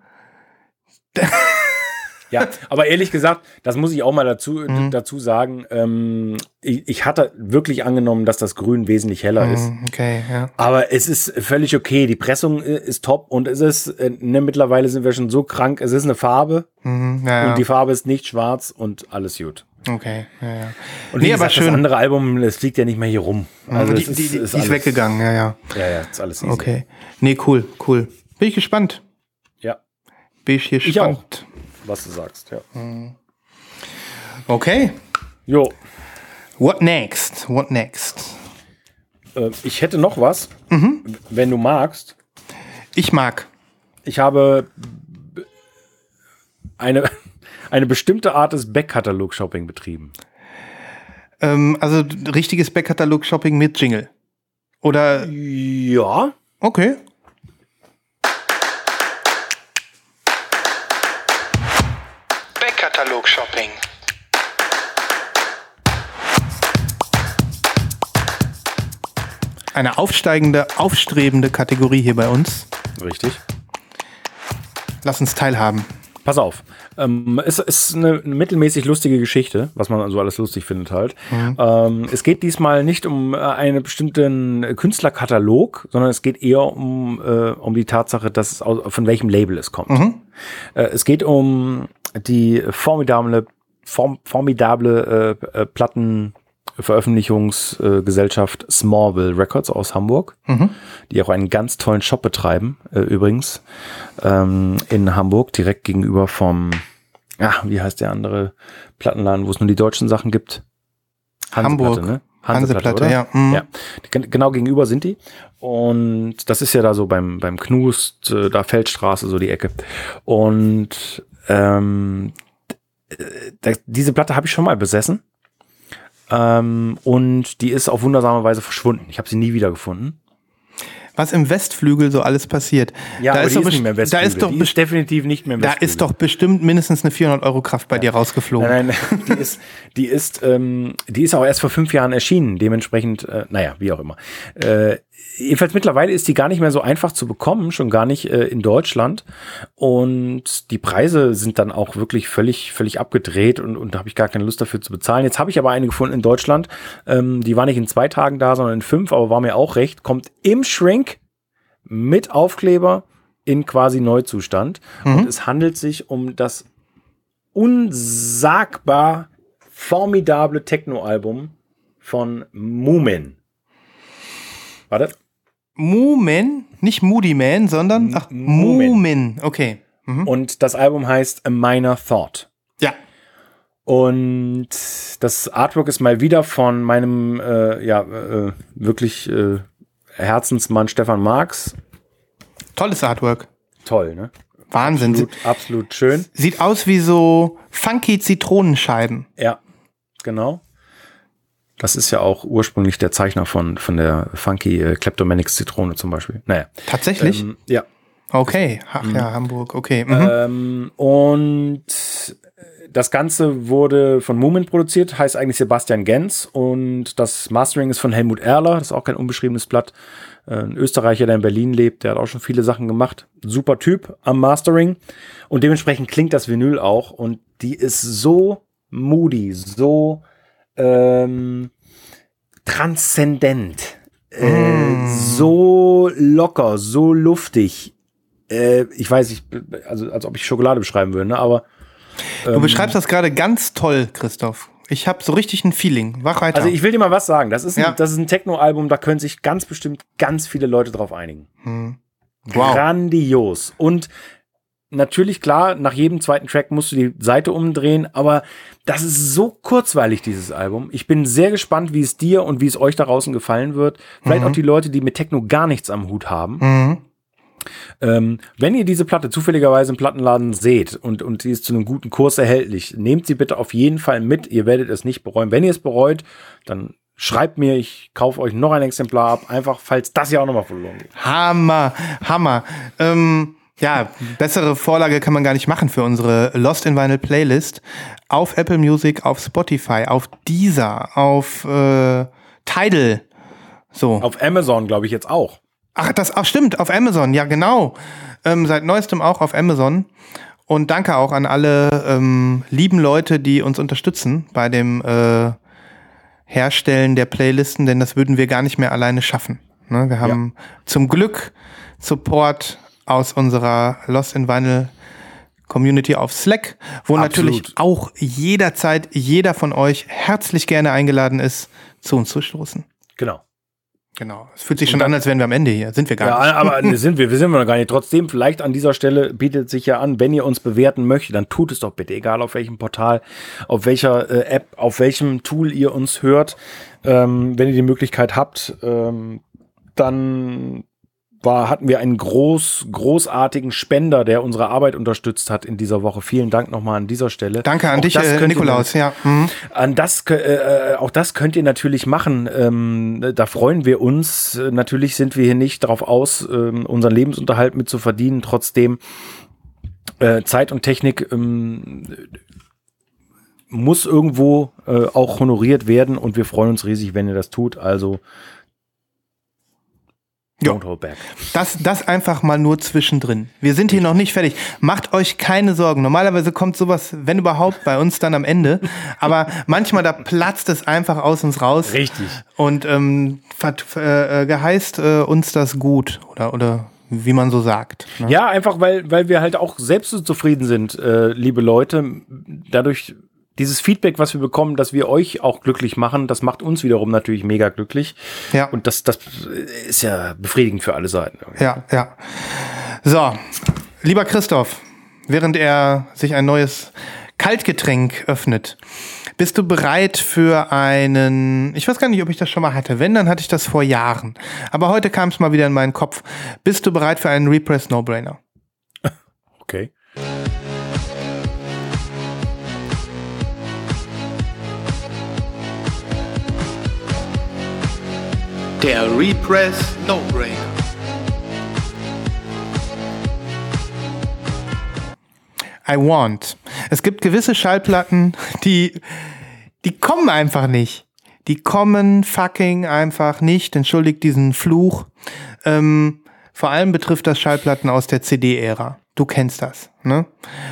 Ja, aber ehrlich gesagt, das muss ich auch mal dazu, Mhm. dazu sagen. Ähm, ich, ich hatte wirklich angenommen, dass das Grün wesentlich heller ist. Hm, Okay, ja. Aber es ist völlig okay. Die Pressung äh, ist top und es ist, äh, ne, mittlerweile sind wir schon so krank. Es ist eine Farbe Mhm, ja, und die ja. Farbe ist nicht schwarz und alles gut. Okay, ja, ja. Und Nee, wie aber gesagt, das schön. andere Album, es liegt ja nicht mehr hier rum. Also die, es die, die, ist, alles- weggegangen, ja, ja. Ja, ja, ist alles easy. Okay. Nee, cool, cool. Bin ich gespannt. Ja, Bin ich hier Ich auch. Was du sagst, ja. Okay. Jo, What next? What next? äh, ich hätte noch was, Mhm. wenn du magst. Ich mag. Ich habe eine, eine bestimmte Art des Backkatalog-Shopping betrieben. Ähm, also richtiges Backkatalog-Shopping mit Jingle. Oder, Ja. okay. Backkatalog-Shopping. Eine aufsteigende, aufstrebende Kategorie hier bei uns. Richtig. Lass uns teilhaben. Pass auf. Ähm, es ist eine, mittelmäßig lustige Geschichte, was man also alles lustig findet halt. Ähm, es geht diesmal nicht um äh, einen bestimmten Künstlerkatalog, sondern es geht eher um, äh, um die Tatsache, dass es aus, von welchem Label es kommt. Äh, es geht um die formidable, form, formidable äh, äh, Plattenveröffentlichungsgesellschaft Smallville Records aus Hamburg, die auch einen ganz tollen Shop betreiben, äh, übrigens, ähm, in Hamburg, direkt gegenüber vom ja, wie heißt der andere Plattenladen, wo es nur die deutschen Sachen gibt? Hamburg. Hanseplatte, ne? Hanseplatte, oder? ja. Mhm. ja. Genau gegenüber sind die. Und das ist ja da so beim, beim Knust, äh, da Feldstraße, so die Ecke. Und ähm, äh, diese Platte habe ich schon mal besessen. Ähm, und die ist auf wundersame Weise verschwunden. Ich habe sie nie wiedergefunden. Was im Westflügel so alles passiert. Ja, da aber ist die doch ist nicht mehr im da Westflügel. ist doch die ist definitiv nicht mehr im Da Westflügel. ist doch bestimmt mindestens eine 400 Euro Kraft bei dir rausgeflogen. Nein, nein, die ist, die ist, ähm, die ist auch erst vor fünf Jahren erschienen. Dementsprechend, äh, naja, wie auch immer. Äh, jedenfalls mittlerweile ist die gar nicht mehr so einfach zu bekommen, schon gar nicht äh, in Deutschland. Und die Preise sind dann auch wirklich völlig, völlig abgedreht und, und da habe ich gar keine Lust dafür zu bezahlen. Jetzt habe ich aber eine gefunden in Deutschland. Ähm, die war nicht in zwei Tagen da, sondern in fünf, aber war mir auch recht. Kommt im Shrink mit Aufkleber in quasi Neuzustand. Und es handelt sich um das unsagbar formidable Techno-Album von Moomin. Warte. Moomin, nicht Moody Man, sondern ach, Moomin. Okay. Und das Album heißt A Minor Thought. Ja. Und das Artwork ist mal wieder von meinem äh, ja äh, wirklich äh, Herzensmann Stefan Marx. Tolles Artwork. Toll, ne? Wahnsinn. Absolut, absolut schön. Sieht aus wie so funky Zitronenscheiben. Ja, genau. Das ist ja auch ursprünglich der Zeichner von, von der Funky äh, Kleptomanics Zitrone zum Beispiel. Naja. Tatsächlich? Ähm, ja. okay. Ach ja, Hamburg. Okay. Mhm. Ähm, und das Ganze wurde von Moomin produziert, heißt eigentlich Sebastian Gens und das Mastering ist von Helmut Erler, das ist auch kein unbeschriebenes Blatt. Äh, Ein Österreicher, der in Berlin lebt, der hat auch schon viele Sachen gemacht. Super Typ am Mastering. Und dementsprechend klingt das Vinyl auch. Und die ist so moody, so ähm, transzendent, äh, so locker, so luftig. Äh, ich weiß nicht, also als ob ich Schokolade beschreiben würde, ne? aber Du beschreibst das gerade ganz toll, Christoph. Ich habe so richtig ein Feeling. Wach weiter. Also ich will dir mal was sagen. Das ist ein, Ja. das ist ein Techno-Album, da können sich ganz bestimmt ganz viele Leute drauf einigen. wow. Grandios. Und natürlich, klar, nach jedem zweiten Track musst du die Seite umdrehen, aber das ist so kurzweilig, dieses Album. Ich bin sehr gespannt, wie es dir und wie es euch da draußen gefallen wird. Vielleicht auch die Leute, die mit Techno gar nichts am Hut haben. Mhm. Ähm, wenn ihr diese Platte zufälligerweise im Plattenladen seht und, und sie ist zu einem guten Kurs erhältlich, nehmt sie bitte auf jeden Fall mit. Ihr werdet es nicht bereuen. Wenn ihr es bereut, dann schreibt mir, ich kaufe euch noch ein Exemplar ab, einfach falls das ja auch nochmal verloren geht. Hammer, Hammer. Ähm, ja, bessere Vorlage kann man gar nicht machen für unsere Lost in Vinyl Playlist. Auf Apple Music, auf Spotify, auf Deezer, auf äh, Tidal. So. Auf Amazon, glaube ich, jetzt auch. Ach, das ach, stimmt, auf Amazon, ja genau. Ähm, seit neuestem auch auf Amazon. Und danke auch an alle ähm, lieben Leute, die uns unterstützen bei dem äh, Herstellen der Playlisten, denn das würden wir gar nicht mehr alleine schaffen. Ne? Wir haben zum Glück Support aus unserer Lost in Vinyl Community auf Slack, wo Absolut. natürlich auch jederzeit jeder von euch herzlich gerne eingeladen ist, zu uns zu stoßen. Genau. Genau. Es fühlt sich schon an, als wären wir am Ende hier. Sind wir gar Ja, nicht. aber ne, sind wir, wir sind wir noch gar nicht. Trotzdem, vielleicht an dieser Stelle bietet sich ja an, wenn ihr uns bewerten möchtet, dann tut es doch bitte, egal auf welchem Portal, auf welcher äh, App, auf welchem Tool ihr uns hört. Ähm, wenn ihr die Möglichkeit habt, ähm, dann war, hatten wir einen groß, großartigen Spender, der unsere Arbeit unterstützt hat in dieser Woche. Vielen Dank nochmal an dieser Stelle. Danke an Auch dich, äh, könnt ihr Nikolaus. Ja. Mhm. an das, äh, äh, auch das könnt ihr natürlich machen. Ähm, da freuen wir uns. Äh, Natürlich sind wir hier nicht darauf aus, ähm, unseren Lebensunterhalt mit zu verdienen. Trotzdem äh, Zeit und Technik ähm, muss irgendwo äh, auch honoriert werden und wir freuen uns riesig, wenn ihr das tut. Also Ja. don't hold back. Das, das einfach mal nur zwischendrin. Wir sind hier noch nicht fertig. Macht euch keine Sorgen. Normalerweise kommt sowas, wenn überhaupt, bei uns dann am Ende. Aber manchmal, da platzt es einfach aus uns raus. Richtig. Und ähm, äh, äh, geheißt äh, uns das gut. Oder, oder wie man so sagt. Ne? Ja, einfach weil, weil wir halt auch selbst so zufrieden sind, äh, liebe Leute. Dadurch, dieses Feedback, was wir bekommen, dass wir euch auch glücklich machen, das macht uns wiederum natürlich mega glücklich. Ja. Und das, das ist ja befriedigend für alle Seiten. Ja, ja. So, lieber Christoph, während er sich ein neues Kaltgetränk öffnet. Bist du bereit für einen, ich weiß gar nicht, ob ich das schon mal hatte. Wenn, dann hatte ich das vor Jahren. Aber heute kam es mal wieder in meinen Kopf. Bist du bereit für einen Repress No-Brainer? Okay. Der Repress No-Brainer. I want. Es gibt gewisse Schallplatten, die, die kommen einfach nicht. Die kommen fucking einfach nicht. Entschuldigt diesen Fluch. Ähm, vor allem betrifft das Schallplatten aus der CD-Ära. Du kennst das, ne?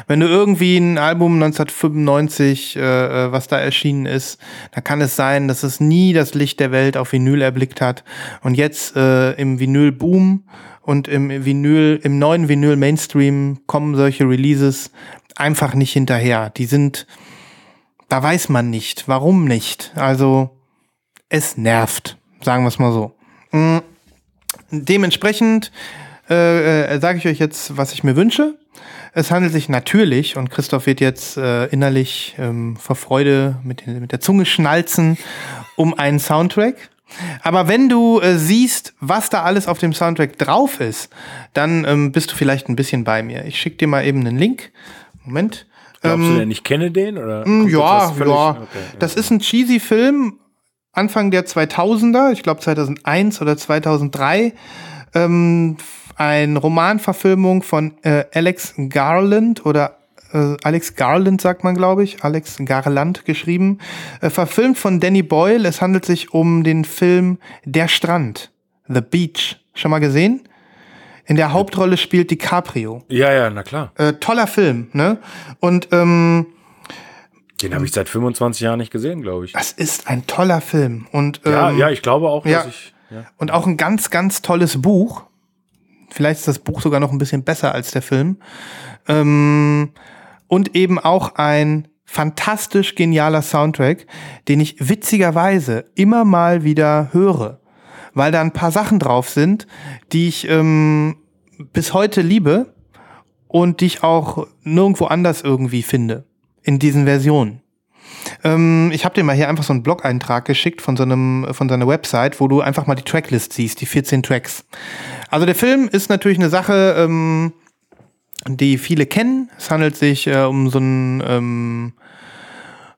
Wenn du irgendwie ein Album 1995, äh, äh, was da erschienen ist, dann kann es sein, dass es nie das Licht der Welt auf Vinyl erblickt hat und jetzt äh, im Vinyl-Boom und im Vinyl, im neuen Vinyl-Mainstream kommen solche Releases einfach nicht hinterher. Die sind, da weiß man nicht, warum nicht. Also es nervt, sagen wir es mal so. Mm, Dementsprechend äh, äh, sage ich euch jetzt, was ich mir wünsche. Es handelt sich natürlich, und Christoph wird jetzt äh, innerlich ähm, vor Freude mit, den, mit der Zunge schnalzen, um einen Soundtrack. Aber wenn du äh, siehst, was da alles auf dem Soundtrack drauf ist, dann ähm, bist du vielleicht ein bisschen bei mir. Ich schicke dir mal eben einen Link. Moment. Glaubst du Ähm, denn, ich kenne den? Oder Mm, kommt Ja, völlig- ja. Okay, Das ist ein cheesy Film, Anfang der 2000er, ich glaube 2001 oder 2003. Ähm, ein Romanverfilmung von äh, Alex Garland oder äh, Alex Garland sagt man, glaube ich, Alex Garland geschrieben, äh, verfilmt von Danny Boyle. Es handelt sich um den Film Der Strand, The Beach. Schon mal gesehen? In der Hauptrolle spielt DiCaprio. Ja, ja, na klar. Äh, toller Film, ne? Und ähm, Den habe ich seit 25 Jahren nicht gesehen, glaube ich. Das ist ein toller Film. Und, Ja, ähm, ja, ich glaube auch, dass ja. ich. Ja. und auch ein ganz, ganz tolles Buch. Vielleicht ist das Buch sogar noch ein bisschen besser als der Film. Ähm, und eben auch ein fantastisch genialer Soundtrack, den ich witzigerweise immer mal wieder höre, weil da ein paar Sachen drauf sind, die ich ähm, bis heute liebe und die ich auch nirgendwo anders irgendwie finde in diesen Versionen. Ähm, ich habe dir mal hier einfach so einen Blog-Eintrag geschickt von so einem von so einer Website, wo du einfach mal die Tracklist siehst, die 14 Tracks. Also der Film ist natürlich eine Sache, ähm, die viele kennen. Es handelt sich äh, um so ein ähm,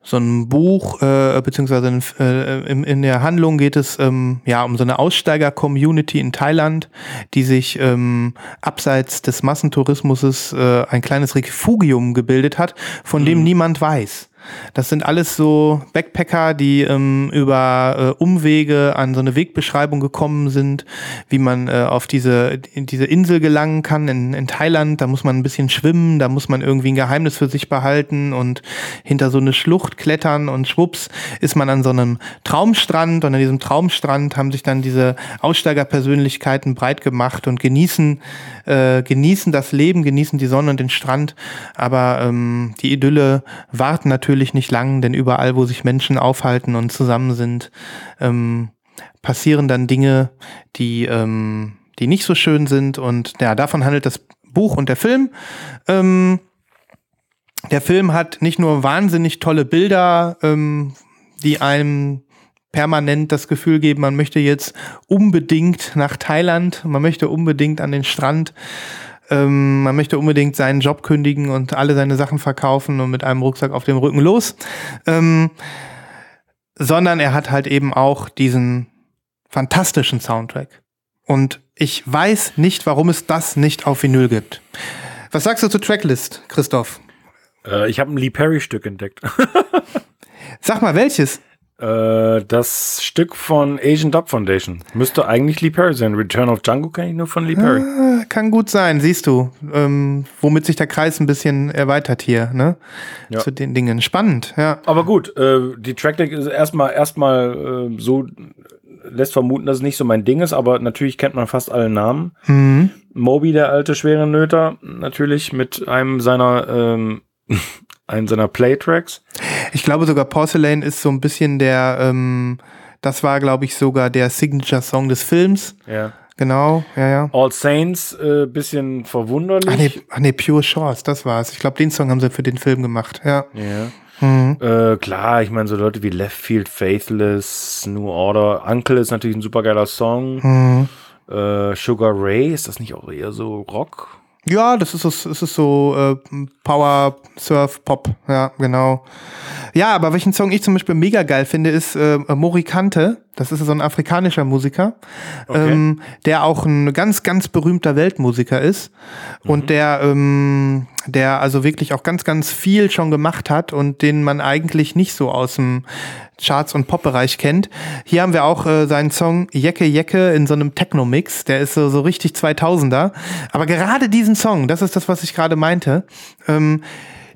so ein Buch, äh, beziehungsweise in, äh, in, in der Handlung geht es ähm, ja um so eine Aussteiger-Community in Thailand, die sich ähm, abseits des Massentourismus äh, ein kleines Refugium gebildet hat, von dem niemand weiß. Das sind alles so Backpacker, die ähm, über äh, Umwege an so eine Wegbeschreibung gekommen sind, wie man äh, auf diese, in diese Insel gelangen kann in, in Thailand. Da muss man ein bisschen schwimmen, da muss man irgendwie ein Geheimnis für sich behalten und hinter so eine Schlucht klettern und schwupps ist man an so einem Traumstrand und an diesem Traumstrand haben sich dann diese Aussteigerpersönlichkeiten breit gemacht und genießen, äh, genießen das Leben, genießen die Sonne und den Strand. Aber ähm, die Idylle wart natürlich nicht lang, denn überall, wo sich Menschen aufhalten und zusammen sind, ähm, passieren dann Dinge, die, ähm, die nicht so schön sind. Und ja, davon handelt das Buch und der Film. Ähm, der Film hat nicht nur wahnsinnig tolle Bilder, ähm, die einem permanent das Gefühl geben, man möchte jetzt unbedingt nach Thailand, man möchte unbedingt an den Strand, ähm, man möchte unbedingt seinen Job kündigen und alle seine Sachen verkaufen und mit einem Rucksack auf dem Rücken los. Ähm, sondern er hat halt eben auch diesen fantastischen Soundtrack. Und ich weiß nicht, warum es das nicht auf Vinyl gibt. Was sagst du zur Tracklist, Christoph? Äh, ich habe ein Lee Perry-Stück entdeckt. Sag mal, welches? Äh, das Stück von Asian Dub Foundation. Müsste eigentlich Lee Perry sein. Return of Django kenne ich nur von Lee Perry. Äh, Kann gut sein, siehst du, ähm, womit sich der Kreis ein bisschen erweitert hier, ne? Ja. Zu den Dingen. Spannend, ja. Aber gut, äh, die Tracklist ist erstmal erstmal äh, so lässt vermuten, dass es nicht so mein Ding ist, aber natürlich kennt man fast alle Namen. Mhm. Moby, der alte schwere Nöter, natürlich mit einem seiner ähm, einem seiner Playtracks. Ich glaube sogar Porcelain ist so ein bisschen der, ähm, das war, glaube ich, sogar der Signature-Song des Films. Ja. genau, ja, ja. All Saints, äh, bisschen verwunderlich. Ach nee, ach nee, Pure Shores, das war's. Ich glaube, den Song haben sie für den Film gemacht, ja. Ja. Mhm. Äh, klar, ich meine, so Leute wie Left Field, Faithless, New Order, Uncle ist natürlich ein supergeiler Song. Mhm. Äh, Sugar Ray, ist das nicht auch eher so Rock? Ja, das ist so, das ist so äh, Power, Surf, Pop, ja, genau. Ja, aber welchen Song ich zum Beispiel mega geil finde, ist äh, Morikante. Das ist so ein afrikanischer Musiker, Okay. ähm, der auch ein ganz, ganz berühmter Weltmusiker ist und der, ähm, der also wirklich auch ganz, ganz viel schon gemacht hat und den man eigentlich nicht so aus dem Charts- und Pop-Bereich kennt. Hier haben wir auch äh, seinen Song Jecke Jecke in so einem Techno-Mix. Der ist so, so richtig 2000er. Aber gerade diesen Song, das ist das, was ich gerade meinte, ähm,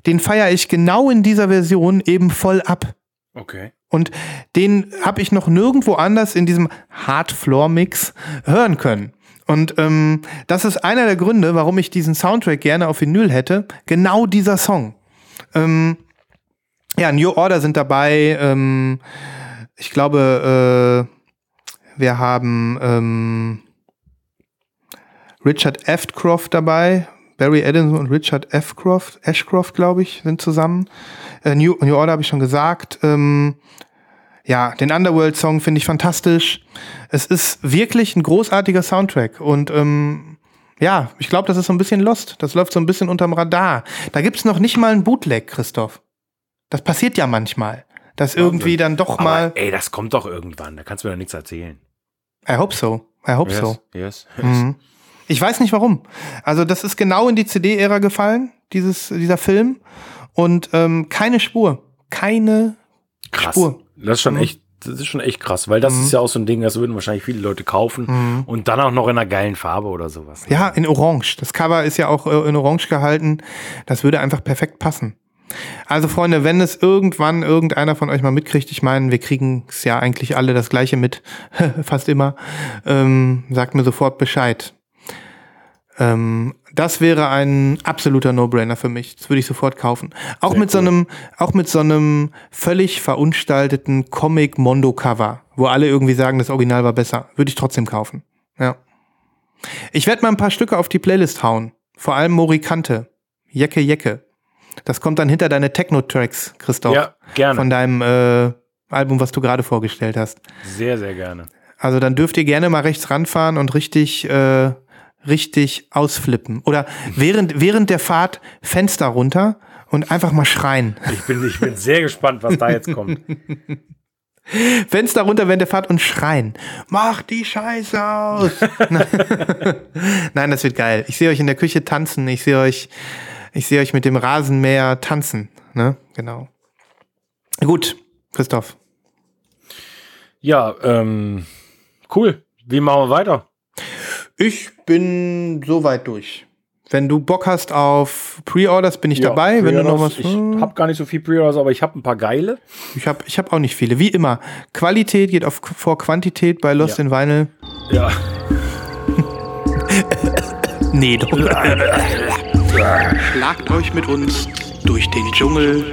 den feiere ich genau in dieser Version eben voll ab. Okay. Und den habe ich noch nirgendwo anders in diesem Hard Floor Mix hören können. Und ähm, das ist einer der Gründe, warum ich diesen Soundtrack gerne auf Vinyl hätte. Genau dieser Song. Ähm, ja, New Order sind dabei. Ähm, ich glaube, äh, wir haben ähm, Richard Ashcroft dabei. Barry Adams und Richard Ashcroft, Ashcroft, glaube ich, sind zusammen. Äh, New, New Order habe ich schon gesagt. Ähm, ja, den Underworld-Song finde ich fantastisch. Es ist wirklich ein großartiger Soundtrack und ähm, ja, ich glaube, das ist so ein bisschen lost. Das läuft so ein bisschen unterm Radar. Da gibt's noch nicht mal einen Bootleg, Christoph. Das passiert ja manchmal, dass irgendwie dann doch mal. Aber, ey, das kommt doch irgendwann. Da kannst du mir doch nichts erzählen. I hope so. I hope yes, so. Yes. Mhm. Ich weiß nicht warum. Also das ist genau in die CD-Ära gefallen, dieses, dieser Film. Und ähm, keine Spur. Keine Krass. Spur. Das ist schon Mhm. echt, das ist schon echt krass, weil das ist ja auch so ein Ding, das würden wahrscheinlich viele Leute kaufen und dann auch noch in einer geilen Farbe oder sowas. Ja, in Orange. Das Cover ist ja auch äh, in Orange gehalten. Das würde einfach perfekt passen. Also Freunde, wenn es irgendwann irgendeiner von euch mal mitkriegt, ich meine, wir kriegen es ja eigentlich alle das gleiche mit, fast immer, ähm, sagt mir sofort Bescheid. Ähm, das wäre ein absoluter No-Brainer für mich. Das würde ich sofort kaufen. Auch Sehr mit so cool. einem, auch mit so einem völlig verunstalteten Comic-Mondo-Cover, wo alle irgendwie sagen, das Original war besser. Würde ich trotzdem kaufen. Ja. Ich werde mal ein paar Stücke auf die Playlist hauen. Vor allem Morikante. Jecke Jecke. Das kommt dann hinter deine Techno-Tracks, Christoph. Ja, gerne. Von deinem äh, Album, was du gerade vorgestellt hast. Sehr, sehr gerne. Also dann dürft ihr gerne mal rechts ranfahren und richtig, äh, richtig ausflippen. Oder während, während der Fahrt Fenster runter und einfach mal schreien. Ich bin, ich bin sehr gespannt, was da jetzt kommt. Fenster runter während der Fahrt und schreien. Mach die Scheiße aus. Nein, das wird geil. Ich sehe euch in der Küche tanzen. Ich sehe euch, ich sehe euch mit dem Rasenmäher tanzen. Ne? Genau. Gut, Christoph. Ja, ähm, cool. Wie machen wir weiter? Ich bin soweit durch. Wenn du Bock hast auf Pre-Orders, bin ich Ja, dabei. Wenn du noch was. Ich habe gar nicht so viel Pre-Orders, aber ich habe ein paar geile. Ich habe ich hab auch nicht viele. Wie immer. Qualität geht auf, vor Quantität bei Lost Ja. in Vinyl. Ja. Nee, doch. Schlagt euch mit uns durch den Dschungel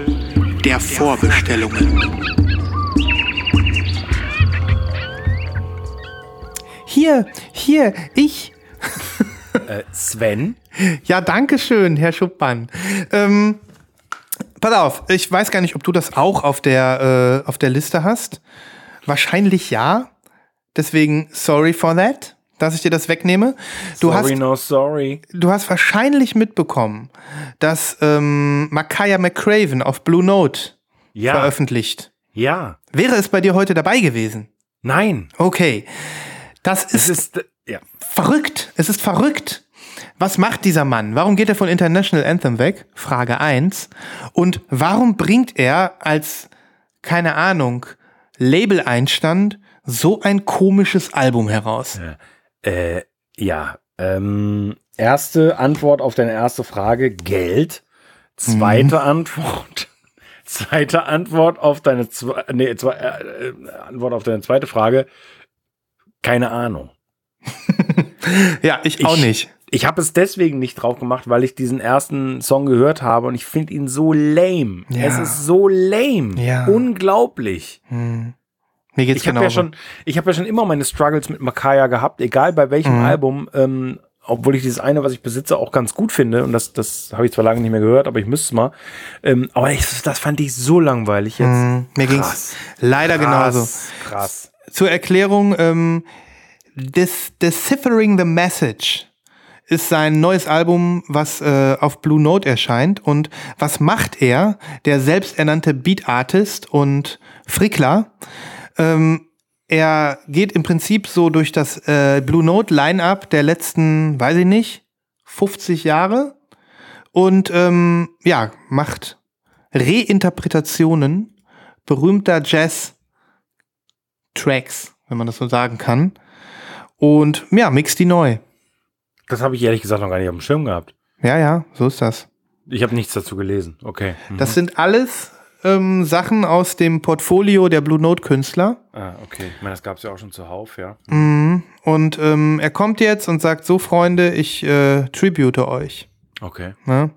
der Vorbestellungen. Hier, hier, ich. Äh, Sven? Ja, danke schön, Herr Schuppmann. Ähm, pass auf, ich weiß gar nicht, ob du das auch auf der, äh, auf der Liste hast. Wahrscheinlich ja. Deswegen sorry for that, dass ich dir das wegnehme. Du sorry, hast, no sorry. du hast wahrscheinlich mitbekommen, dass ähm, Makaya McCraven auf Blue Note Ja. veröffentlicht. Ja. Wäre es bei dir heute dabei gewesen? Nein. Okay. Das ist ist, äh, ja. verrückt. Es ist verrückt. Was macht dieser Mann? Warum geht er von International Anthem weg? Frage eins. Und warum bringt er als, keine Ahnung, Label-Einstand so ein komisches Album heraus? Äh, ja. Ähm, erste Antwort auf deine erste Frage: Geld. Zweite Antwort. Zweite Antwort auf deine nee, zwei, äh, äh, Antwort auf deine zweite Frage. Keine Ahnung. Ja, ich, auch Ich- nicht. Ich habe es deswegen nicht drauf gemacht, weil ich diesen ersten Song gehört habe und ich finde ihn so lame. Ja. Es ist so lame. Ja. Unglaublich. Hm. Mir geht's Ich habe genauso. ja schon, ich habe ja schon immer meine Struggles mit Makaya gehabt, egal bei welchem Mhm. Album. Ähm, obwohl ich dieses eine, was ich besitze, auch ganz gut finde. Und das, das habe ich zwar lange nicht mehr gehört, aber ich müsste es mal. Ähm, aber ich, das fand ich so langweilig jetzt. Mhm. Mir ging's Krass. leider genauso. Krass, krass. Zur Erklärung, ähm, Des Deciphering the Message ist sein neues Album, was äh, auf Blue Note erscheint. Und was macht er, der selbsternannte Beat Artist und Frickler? Ähm, er geht im Prinzip so durch das äh, Blue Note Line-up der letzten, weiß ich nicht, 50 Jahre und ähm, ja, macht Reinterpretationen berühmter Jazz-Tracks, wenn man das so sagen kann. Und ja, mixt die neu. Das habe ich ehrlich gesagt noch gar nicht auf dem Schirm gehabt. Ja, ja, so ist das. Ich habe nichts dazu gelesen. Okay. Mhm. Das sind alles ähm, Sachen aus dem Portfolio der Blue Note Künstler. ah, okay. Ich meine, das gab es ja auch schon zuhauf, ja. Mhm. Und ähm, er kommt jetzt und sagt: So, Freunde, ich äh, tribute euch. Okay. Ne?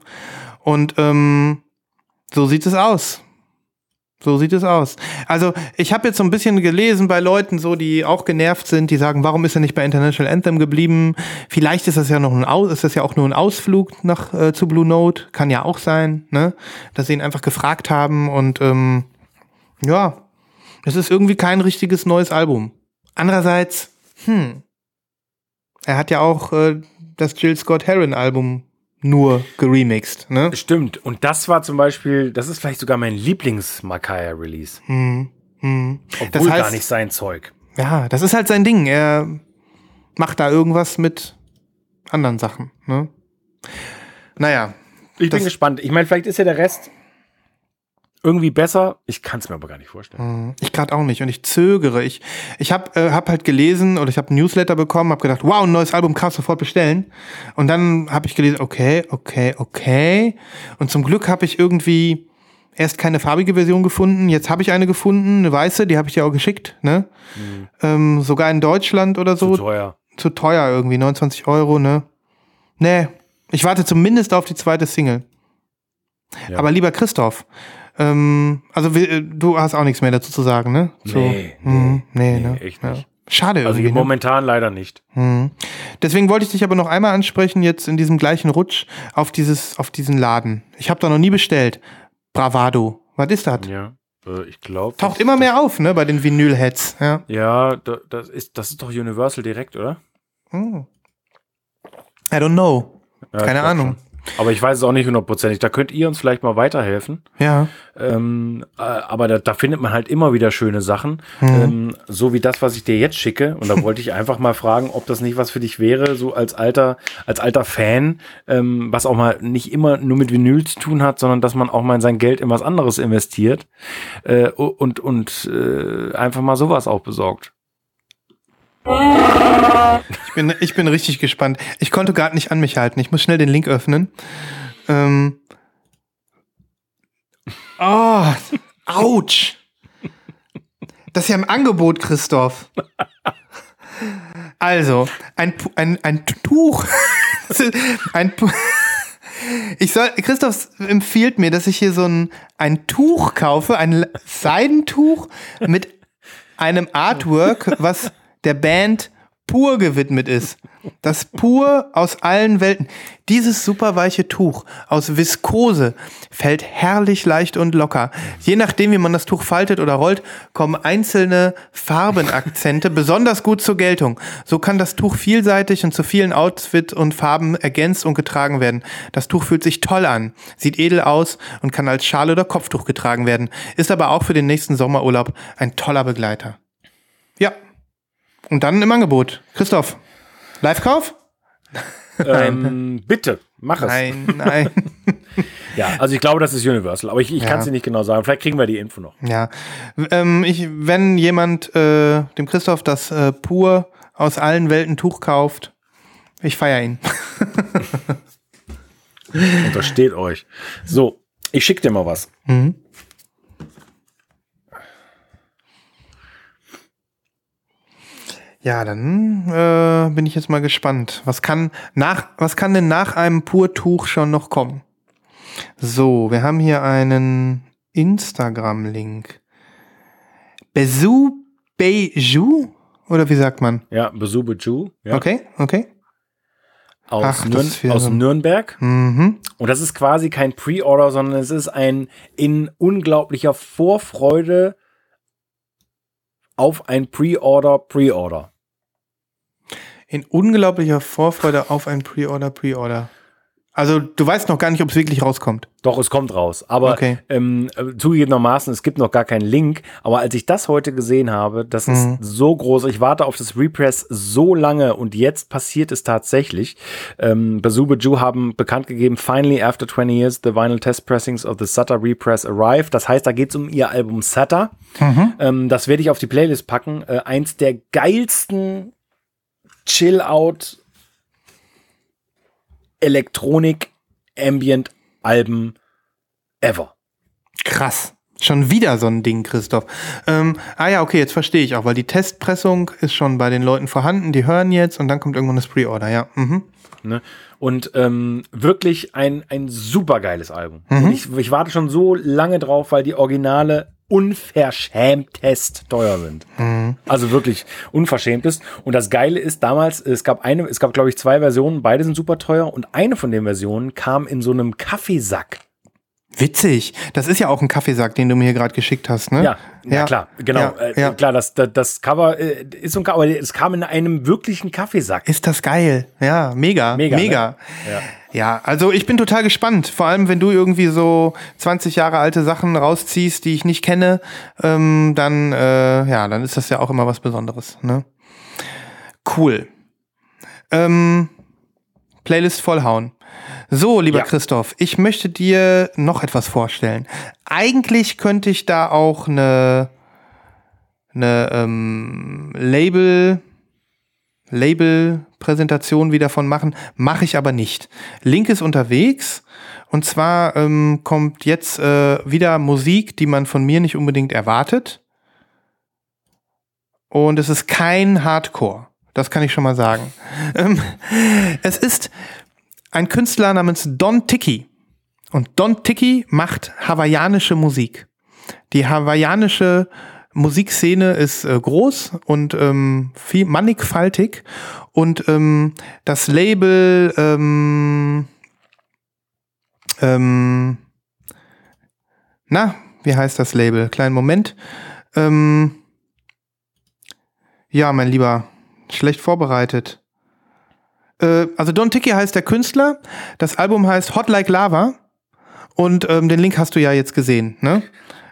Und ähm, so sieht es aus. So sieht es aus. Also ich habe jetzt so ein bisschen gelesen bei Leuten, so die auch genervt sind, die sagen, warum ist er nicht bei International Anthem geblieben? Vielleicht ist das ja noch ein Aus, ist das ja auch nur ein Ausflug nach äh, zu Blue Note, kann ja auch sein, ne? Dass sie ihn einfach gefragt haben und ähm, ja, es ist irgendwie kein richtiges neues Album. Andererseits, hm, er hat ja auch äh, das Jill Scott Heron Album nur geremixed, ne? Stimmt. Und das war zum Beispiel, das ist vielleicht sogar mein Lieblings-Makaya-Release. Hm, hm. Obwohl Das heißt- gar nicht sein Zeug. Ja, das ist halt sein Ding. Er macht da irgendwas mit anderen Sachen, ne? Naja, Ich bin gespannt. Ich meine, vielleicht ist ja der Rest irgendwie besser. Ich kann es mir aber gar nicht vorstellen. hm, ich gerade auch nicht und ich zögere. Ich, ich habe äh, hab halt gelesen oder ich habe ein Newsletter bekommen, habe gedacht, wow, ein neues Album kannst du sofort bestellen. Und dann habe ich gelesen, okay, okay, okay. Und zum Glück habe ich irgendwie erst keine farbige Version gefunden. Jetzt habe ich eine gefunden, eine weiße, die habe ich dir auch geschickt, ne? Ähm, sogar in Deutschland oder so. Zu teuer. zu teuer irgendwie, 29 Euro, ne? Nee, ich warte zumindest auf die zweite Single. Ja. Aber lieber Christoph, ähm, also äh, du hast auch nichts mehr dazu zu sagen, ne? So, Nee, mhm, nee, nee, ne? echt Ja. nicht. Schade Also irgendwie. Ne? momentan leider nicht. Mhm. Deswegen wollte ich dich aber noch einmal ansprechen, jetzt in diesem gleichen Rutsch, auf, dieses, auf diesen Laden. Ich habe da noch nie bestellt. Bravado. Was ist das? Ja. Äh, ich glaube. Taucht immer mehr auf, ne, bei den Vinyl-Heads. Ja. Ja, da, das, ist, das ist doch Universal direkt, oder? Oh. I don't know. Ja, Keine Ahnung. schon. Aber ich weiß es auch nicht hundertprozentig. Da könnt ihr uns vielleicht mal weiterhelfen. Ja. Ähm, äh, aber da, da findet man halt immer wieder schöne Sachen. Mhm. Ähm, so wie das, was ich dir jetzt schicke. Und da wollte ich einfach mal fragen, ob das nicht was für dich wäre, so als alter, als alter Fan, ähm, was auch mal nicht immer nur mit Vinyl zu tun hat, sondern dass man auch mal sein Geld in was anderes investiert äh, und, und äh, einfach mal sowas auch besorgt. Ich bin, ich bin richtig gespannt. Ich konnte gerade nicht an mich halten. Ich muss schnell den Link öffnen. Ähm. Oh, ouch. Das ist ja im Angebot, Christoph. Also, ein, ein, ein Tuch. ein ich soll, Christoph empfiehlt mir, dass ich hier so ein, ein Tuch kaufe, ein Seidentuch mit einem Artwork, was der Band pur gewidmet ist. Das pur aus allen Welten. Dieses super weiche Tuch aus Viskose fällt herrlich leicht und locker. Je nachdem, wie man das Tuch faltet oder rollt, kommen einzelne Farbenakzente besonders gut zur Geltung. So kann das Tuch vielseitig und zu vielen Outfit und Farben ergänzt und getragen werden. Das Tuch fühlt sich toll an, sieht edel aus und kann als Schal oder Kopftuch getragen werden. Ist aber auch für den nächsten Sommerurlaub ein toller Begleiter. Ja. Und dann im Angebot. Christoph, Live-Kauf? Ähm, bitte, mach es. Nein, nein. Ja, also ich glaube, das ist Universal, aber ich, ich Ja. kann es dir nicht genau sagen. Vielleicht kriegen wir die Info noch. ja. Ähm, ich, wenn jemand äh, dem Christoph das äh, pur aus allen Welten Tuch kauft, ich feiere ihn. Untersteht euch. So, ich schicke dir mal was. Mhm. Ja, dann äh, bin ich jetzt mal gespannt. Was kann nach, was kann denn nach einem Purtuch schon noch kommen? So, wir haben hier einen Instagram-Link. Besu Beiju? Oder wie sagt man? Ja, Besube Ju. Ja. Okay, okay. Aus, Ach, Nürn aus so Nürnberg. Mhm. Und das ist quasi kein Pre-Order, sondern es ist ein in unglaublicher Vorfreude auf ein Pre-Order, Pre-Order. In unglaublicher Vorfreude auf ein Pre-Order, Pre-Order. Also du weißt noch gar nicht, ob es wirklich rauskommt. Doch, es kommt raus. Aber Okay. ähm, äh, zugegebenermaßen, es gibt noch gar keinen Link. Aber als ich das heute gesehen habe, das Mhm. ist so groß. Ich warte auf das Repress so lange und jetzt passiert es tatsächlich. Ähm, Bazooba Ju haben bekannt gegeben, finally after 20 years, the vinyl test pressings of the Sutter Repress arrived. Das heißt, da geht es um ihr Album Sutter. Ähm, das werde ich auf die Playlist packen. Äh, eins der geilsten Chill-Out Elektronik Ambient Alben ever. Krass. Schon wieder so ein Ding, Christoph. Ähm, ah ja, okay, jetzt verstehe ich auch, weil die Testpressung ist schon bei den Leuten vorhanden, die hören jetzt und dann kommt irgendwann das Pre-Order, ja. Mhm. Ne? Und ähm, wirklich ein, ein super geiles Album. Mhm. Ich, ich warte schon so lange drauf, weil die Originale unverschämtest teuer sind. Mhm. Also wirklich unverschämt ist. Und das Geile ist, damals, es gab eine, es gab, glaube ich, zwei Versionen, beide sind super teuer und eine von den Versionen kam in so einem Kaffeesack. Witzig. Das ist ja auch ein Kaffeesack, den du mir hier gerade geschickt hast, ne? Ja, ja, klar, genau. Ja, äh, ja. Klar, das, das, das Cover äh, ist so ein Cover, aber es kam in einem wirklichen Kaffeesack. Ist das geil. Ja, mega. Mega, Mega. ne? Ja. Ja, also ich bin total gespannt. Vor allem, wenn du irgendwie so 20 Jahre alte Sachen rausziehst, die ich nicht kenne, ähm, dann, äh, ja, dann ist das ja auch immer was Besonderes. Ne? Cool. Ähm, Playlist vollhauen. So, lieber Ja. Christoph, ich möchte dir noch etwas vorstellen. Eigentlich könnte ich da auch eine, eine ähm, Label, Label-Präsentation wieder von machen, mache ich aber nicht. Link ist unterwegs und zwar ähm, kommt jetzt äh, wieder Musik, die man von mir nicht unbedingt erwartet. Und es ist kein Hardcore. Das kann ich schon mal sagen. Ähm, es ist ein Künstler namens Don Tiki. Und Don Tiki macht hawaiianische Musik. Die hawaiianische Musikszene ist äh, groß und ähm, viel mannigfaltig. Und ähm, das Label ähm, ähm, na, wie heißt das Label? Kleinen Moment. Ähm, ja, mein Lieber, schlecht vorbereitet. Äh, also Don Tiki heißt der Künstler. Das Album heißt Hot Like Lava. Und ähm, den Link hast du ja jetzt gesehen, ne?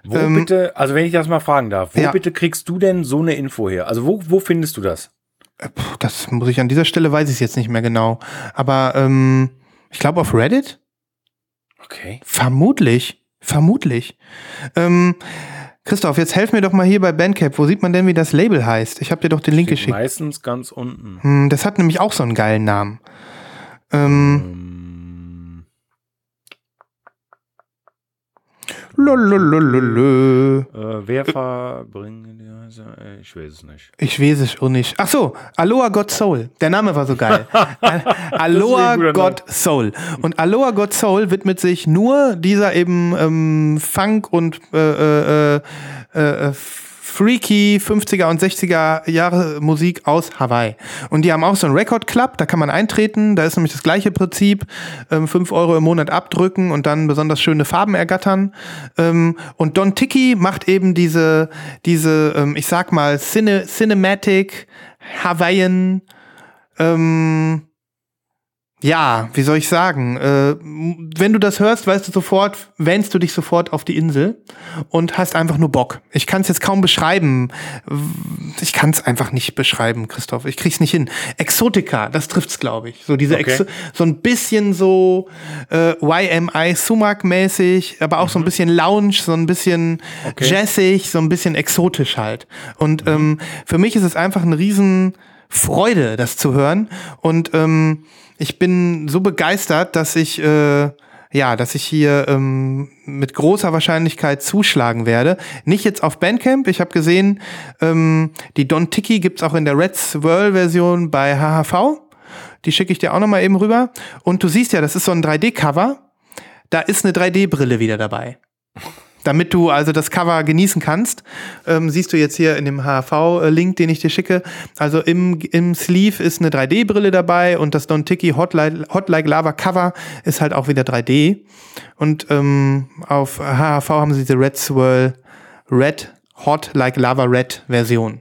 Wo Ähm, bitte, also wenn ich das mal fragen darf, wo Ja. bitte kriegst du denn so eine Info her? Also wo, wo findest du das? Äh, Das muss ich an dieser Stelle, weiß ich es jetzt nicht mehr genau. Aber ähm, ich glaube auf Reddit? Okay. Vermutlich. Vermutlich. Ähm, Christoph, jetzt helf mir doch mal hier bei Bandcamp. Wo sieht man denn, wie das Label heißt? Ich habe dir doch den Link geschickt. Meistens ganz unten. Hm, das hat nämlich auch so einen geilen Namen. Ähm, Ähm, lololololö. äh, wer verbringt Reise? Äh, Ich weiß es nicht. Ich weiß es auch nicht. Ach so, Aloha God Soul. Der Name war so geil. Al- Aloha God Soul. Und Aloha God Soul widmet sich nur dieser eben ähm, Funk und äh, äh, äh, äh, freaky 50er und 60er Jahre Musik aus Hawaii. Und die haben auch so einen Record Club, da kann man eintreten. Da ist nämlich das gleiche Prinzip. Ähm, 5 Euro im Monat abdrücken und dann besonders schöne Farben ergattern. Ähm, und Don Tiki macht eben diese, diese ähm, ich sag mal, Cine Cinematic, Hawaiian, ähm, ja, wie soll ich sagen? Äh, wenn du das hörst, weißt du sofort, wähnst du dich sofort auf die Insel und hast einfach nur Bock. Ich kann es jetzt kaum beschreiben. Ich kann es einfach nicht beschreiben, Christoph. Ich krieg's nicht hin. Exotica, das trifft's, glaube ich. So diese Okay. Exo so ein bisschen so äh, YMI Sumac mäßig, aber auch so ein bisschen Lounge, so ein bisschen jazzig, so ein bisschen exotisch halt. Und ähm, für mich ist es einfach eine riesen Freude, das zu hören. Und ähm, ich bin so begeistert, dass ich äh, ja, dass ich hier ähm, mit großer Wahrscheinlichkeit zuschlagen werde. Nicht jetzt auf Bandcamp. Ich habe gesehen, ähm, die Don Tiki gibt's auch in der Red Swirl Version bei HHV. Die schicke ich dir auch noch mal eben rüber. Und du siehst ja, das ist so ein 3D-Cover. Da ist eine 3D-Brille wieder dabei. Damit du also das Cover genießen kannst, ähm, siehst du jetzt hier in dem HV-Link, den ich dir schicke. Also im, im Sleeve ist eine 3D-Brille dabei und das Don Tiki Hot, Light, Hot Like Lava Cover ist halt auch wieder 3D. Und ähm, auf HHV haben sie diese Red Swirl Red Hot Like Lava Red Version.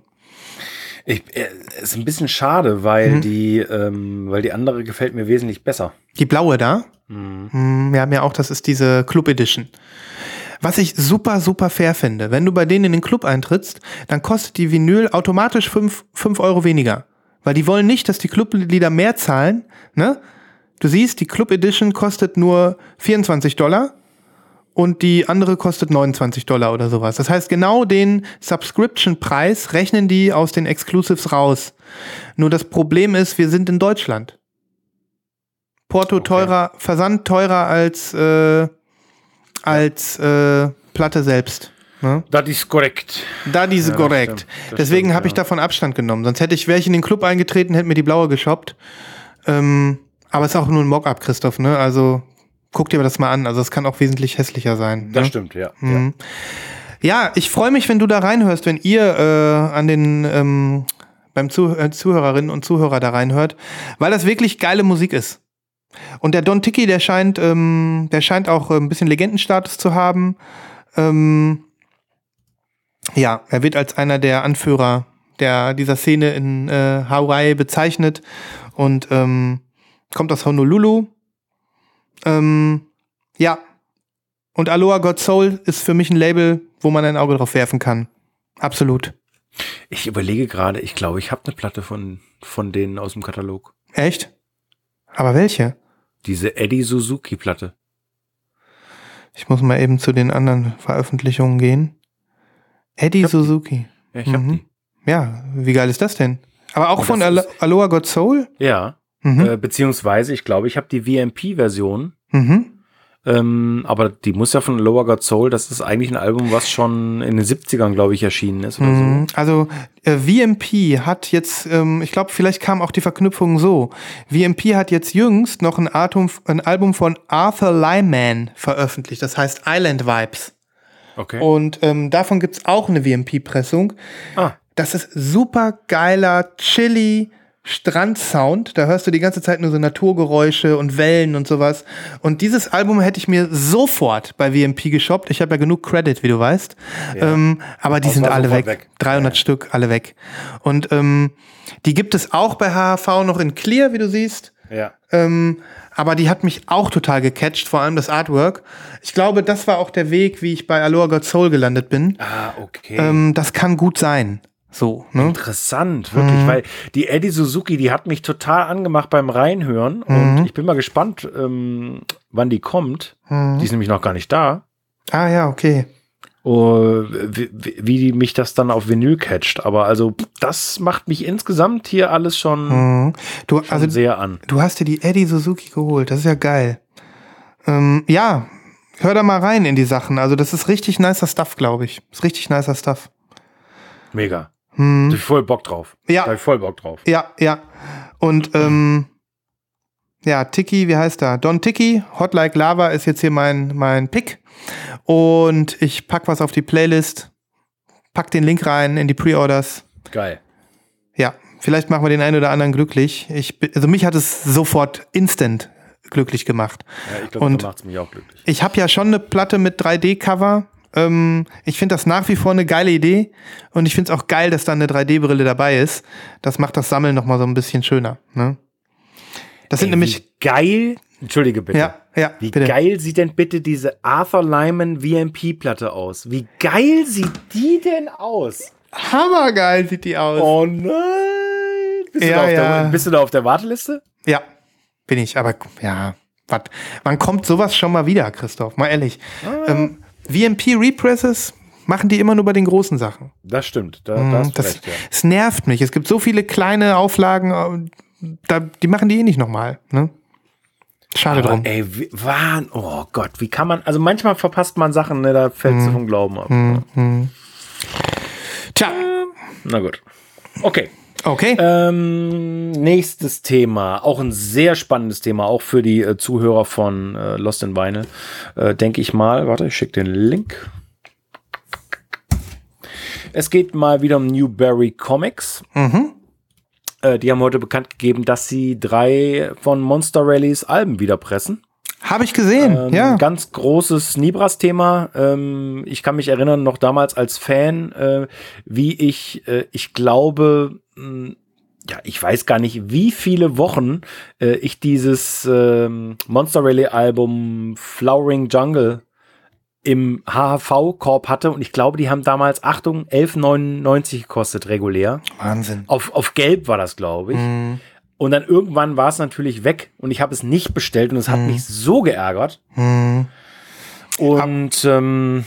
Ich, äh, ist ein bisschen schade, weil die, ähm, weil die andere gefällt mir wesentlich besser. Die blaue da? Mhm. Wir haben ja auch, das ist diese Club Edition. Was ich super, super fair finde, wenn du bei denen in den Club eintrittst, dann kostet die Vinyl automatisch 5 Euro weniger. Weil die wollen nicht, dass die Clublieder mehr zahlen. Ne? Du siehst, die Club Edition kostet nur 24 Dollar und die andere kostet 29 Dollar oder sowas. Das heißt, genau den Subscription-Preis rechnen die aus den Exclusives raus. Nur das Problem ist, wir sind in Deutschland. Porto teurer, Versand teurer als, äh, als äh, Platte selbst. Ne? Das ist korrekt. Da diese Ja, korrekt. Das Deswegen habe ich ja. davon Abstand genommen. Sonst hätte ich, wäre ich in den Club eingetreten, hätte mir die blaue geshoppt. Ähm, aber es ist auch nur ein Mock-up, Christoph, ne? Also guck dir das mal an. Also es kann auch wesentlich hässlicher sein. Das ne? stimmt, ja. Mhm. Ja, ich freue mich, wenn du da reinhörst, wenn ihr äh, an den ähm, beim Zuh äh, Zuhörerinnen und Zuhörer da reinhört, weil das wirklich geile Musik ist. Und der Don Tiki, der scheint, ähm, der scheint auch äh, ein bisschen Legendenstatus zu haben. Ähm, ja, er wird als einer der Anführer der dieser Szene in äh, Hawaii bezeichnet und ähm, kommt aus Honolulu. Ähm, ja, und Aloha God Soul ist für mich ein Label, wo man ein Auge drauf werfen kann. Absolut. Ich überlege gerade, ich glaube, ich habe eine Platte von, von denen aus dem Katalog. Echt? Aber welche? Diese Eddie Suzuki-Platte. Ich muss mal eben zu den anderen Veröffentlichungen gehen. Eddie hab die. Suzuki. Ja, ich hab Mhm. die. Ja, wie geil ist das denn? Aber auch Oh, von Alo Aloha God Soul? Ja. Mhm. Äh, beziehungsweise, ich glaube, ich habe die VMP-Version. Mhm. Ähm, aber die muss ja von Lower God Soul, das ist eigentlich ein Album, was schon in den 70ern, glaube ich, erschienen ist oder Mhm. so. Also äh, VMP hat jetzt, ähm, ich glaube, vielleicht kam auch die Verknüpfung so. VMP hat jetzt jüngst noch ein, Atom, ein Album von Arthur Lyman veröffentlicht, das heißt Island Vibes. Okay. Und ähm, davon gibt's auch eine VMP-Pressung. Ah, Das ist super geiler, chilly Strandsound. Da hörst du die ganze Zeit nur so Naturgeräusche und Wellen und sowas. Und dieses Album hätte ich mir sofort bei VMP geshoppt. Ich habe ja genug Credit, wie du weißt. Ähm, aber die sind alle weg. weg. 300 Stück, alle weg. Und ähm, die gibt es auch bei HHV noch in Clear, wie du siehst. ja. Ähm, aber die hat mich auch total gecatcht, vor allem das Artwork. Ich glaube, das war auch der Weg, wie ich bei Aloha God Soul gelandet bin. Ah, okay. Ähm, das kann gut sein. So, ne? Interessant, wirklich, Mhm. weil die Eddie Suzuki, die hat mich total angemacht beim Reinhören Mhm. und ich bin mal gespannt, ähm, wann die kommt. Mhm. Die ist nämlich noch gar nicht da. Ah ja, okay. Oh, wie, wie mich das dann auf Vinyl catcht. Aber also, das macht mich insgesamt hier alles schon, Mhm. Du, schon also, sehr an. du hast dir die Eddie Suzuki geholt. Das ist ja geil. Ähm, ja, hör da mal rein in die Sachen. Also, das ist richtig nicer Stuff, glaube ich. Ist richtig nicer Stuff. Mega. Mhm. Da hab ich voll Bock drauf. Ja. Da hab ich voll Bock drauf. Ja, ja. Und ähm, ja, Tiki, wie heißt er? Don Tiki, Hot Like Lava ist jetzt hier mein, mein Pick. Und ich pack was auf die Playlist, pack den Link rein in die Pre-Orders. Geil. Ja, vielleicht machen wir den einen oder anderen glücklich. Ich, also mich hat es sofort instant glücklich gemacht. Ja, ich glaube, Und- da macht's mich auch glücklich. Ich habe ja schon eine Platte mit 3D-Cover. Ähm, ich finde das nach wie vor eine geile Idee. Und ich finde es auch geil, dass da eine 3D-Brille dabei ist. Das macht das Sammeln noch mal so ein bisschen schöner. Ne? Das sind Ey, nämlich, wie geil, entschuldige bitte. ja, ja, Wie bitte. geil sieht denn bitte diese Arthur Lyman VMP-Platte aus? Wie geil sieht die denn aus? Hammergeil sieht die aus. Oh nein! Bist, du, Ja, da auf ja. Der, bist du da auf der Warteliste? Ja, bin ich. Aber ja, was? Wann kommt sowas schon mal wieder, Christoph? Mal ehrlich. Ah. Ähm, VMP Represses machen die immer nur bei den großen Sachen. Das stimmt, da, da Mhm, das, recht, ja. es nervt mich. Es gibt so viele kleine Auflagen, äh, da, die machen die eh nicht nochmal. Ne? Schade Aber drum. ey, Wahn, oh Gott, wie kann man, also manchmal verpasst man Sachen, ne, da fällst Mhm. du vom Glauben ab. Tja, Na gut. Okay. Okay. Ähm, nächstes Thema, auch ein sehr spannendes Thema, auch für die äh, Zuhörer von äh, Lost in Vinyl, äh, denke ich mal. Warte, ich schicke den Link. Es geht mal wieder um Newberry Comics. Äh, die haben heute bekannt gegeben, dass sie drei von Monster Rallys Alben wieder pressen. Habe ich gesehen, Ähm, ja. Ganz großes Nibras-Thema. Ähm, ich kann mich erinnern, noch damals als Fan, äh, wie ich, äh, ich glaube, mh, ja, ich weiß gar nicht, wie viele Wochen äh, ich dieses ähm, Monster Rally Album Flowering Jungle im HHV-Korb hatte und ich glaube, die haben damals, Achtung, 11,99 gekostet regulär. Wahnsinn. Auf, auf Gelb war das, glaube ich. Mhm. Und dann irgendwann war es natürlich weg und ich habe es nicht bestellt und es hat mich so geärgert. Mhm. Und ähm,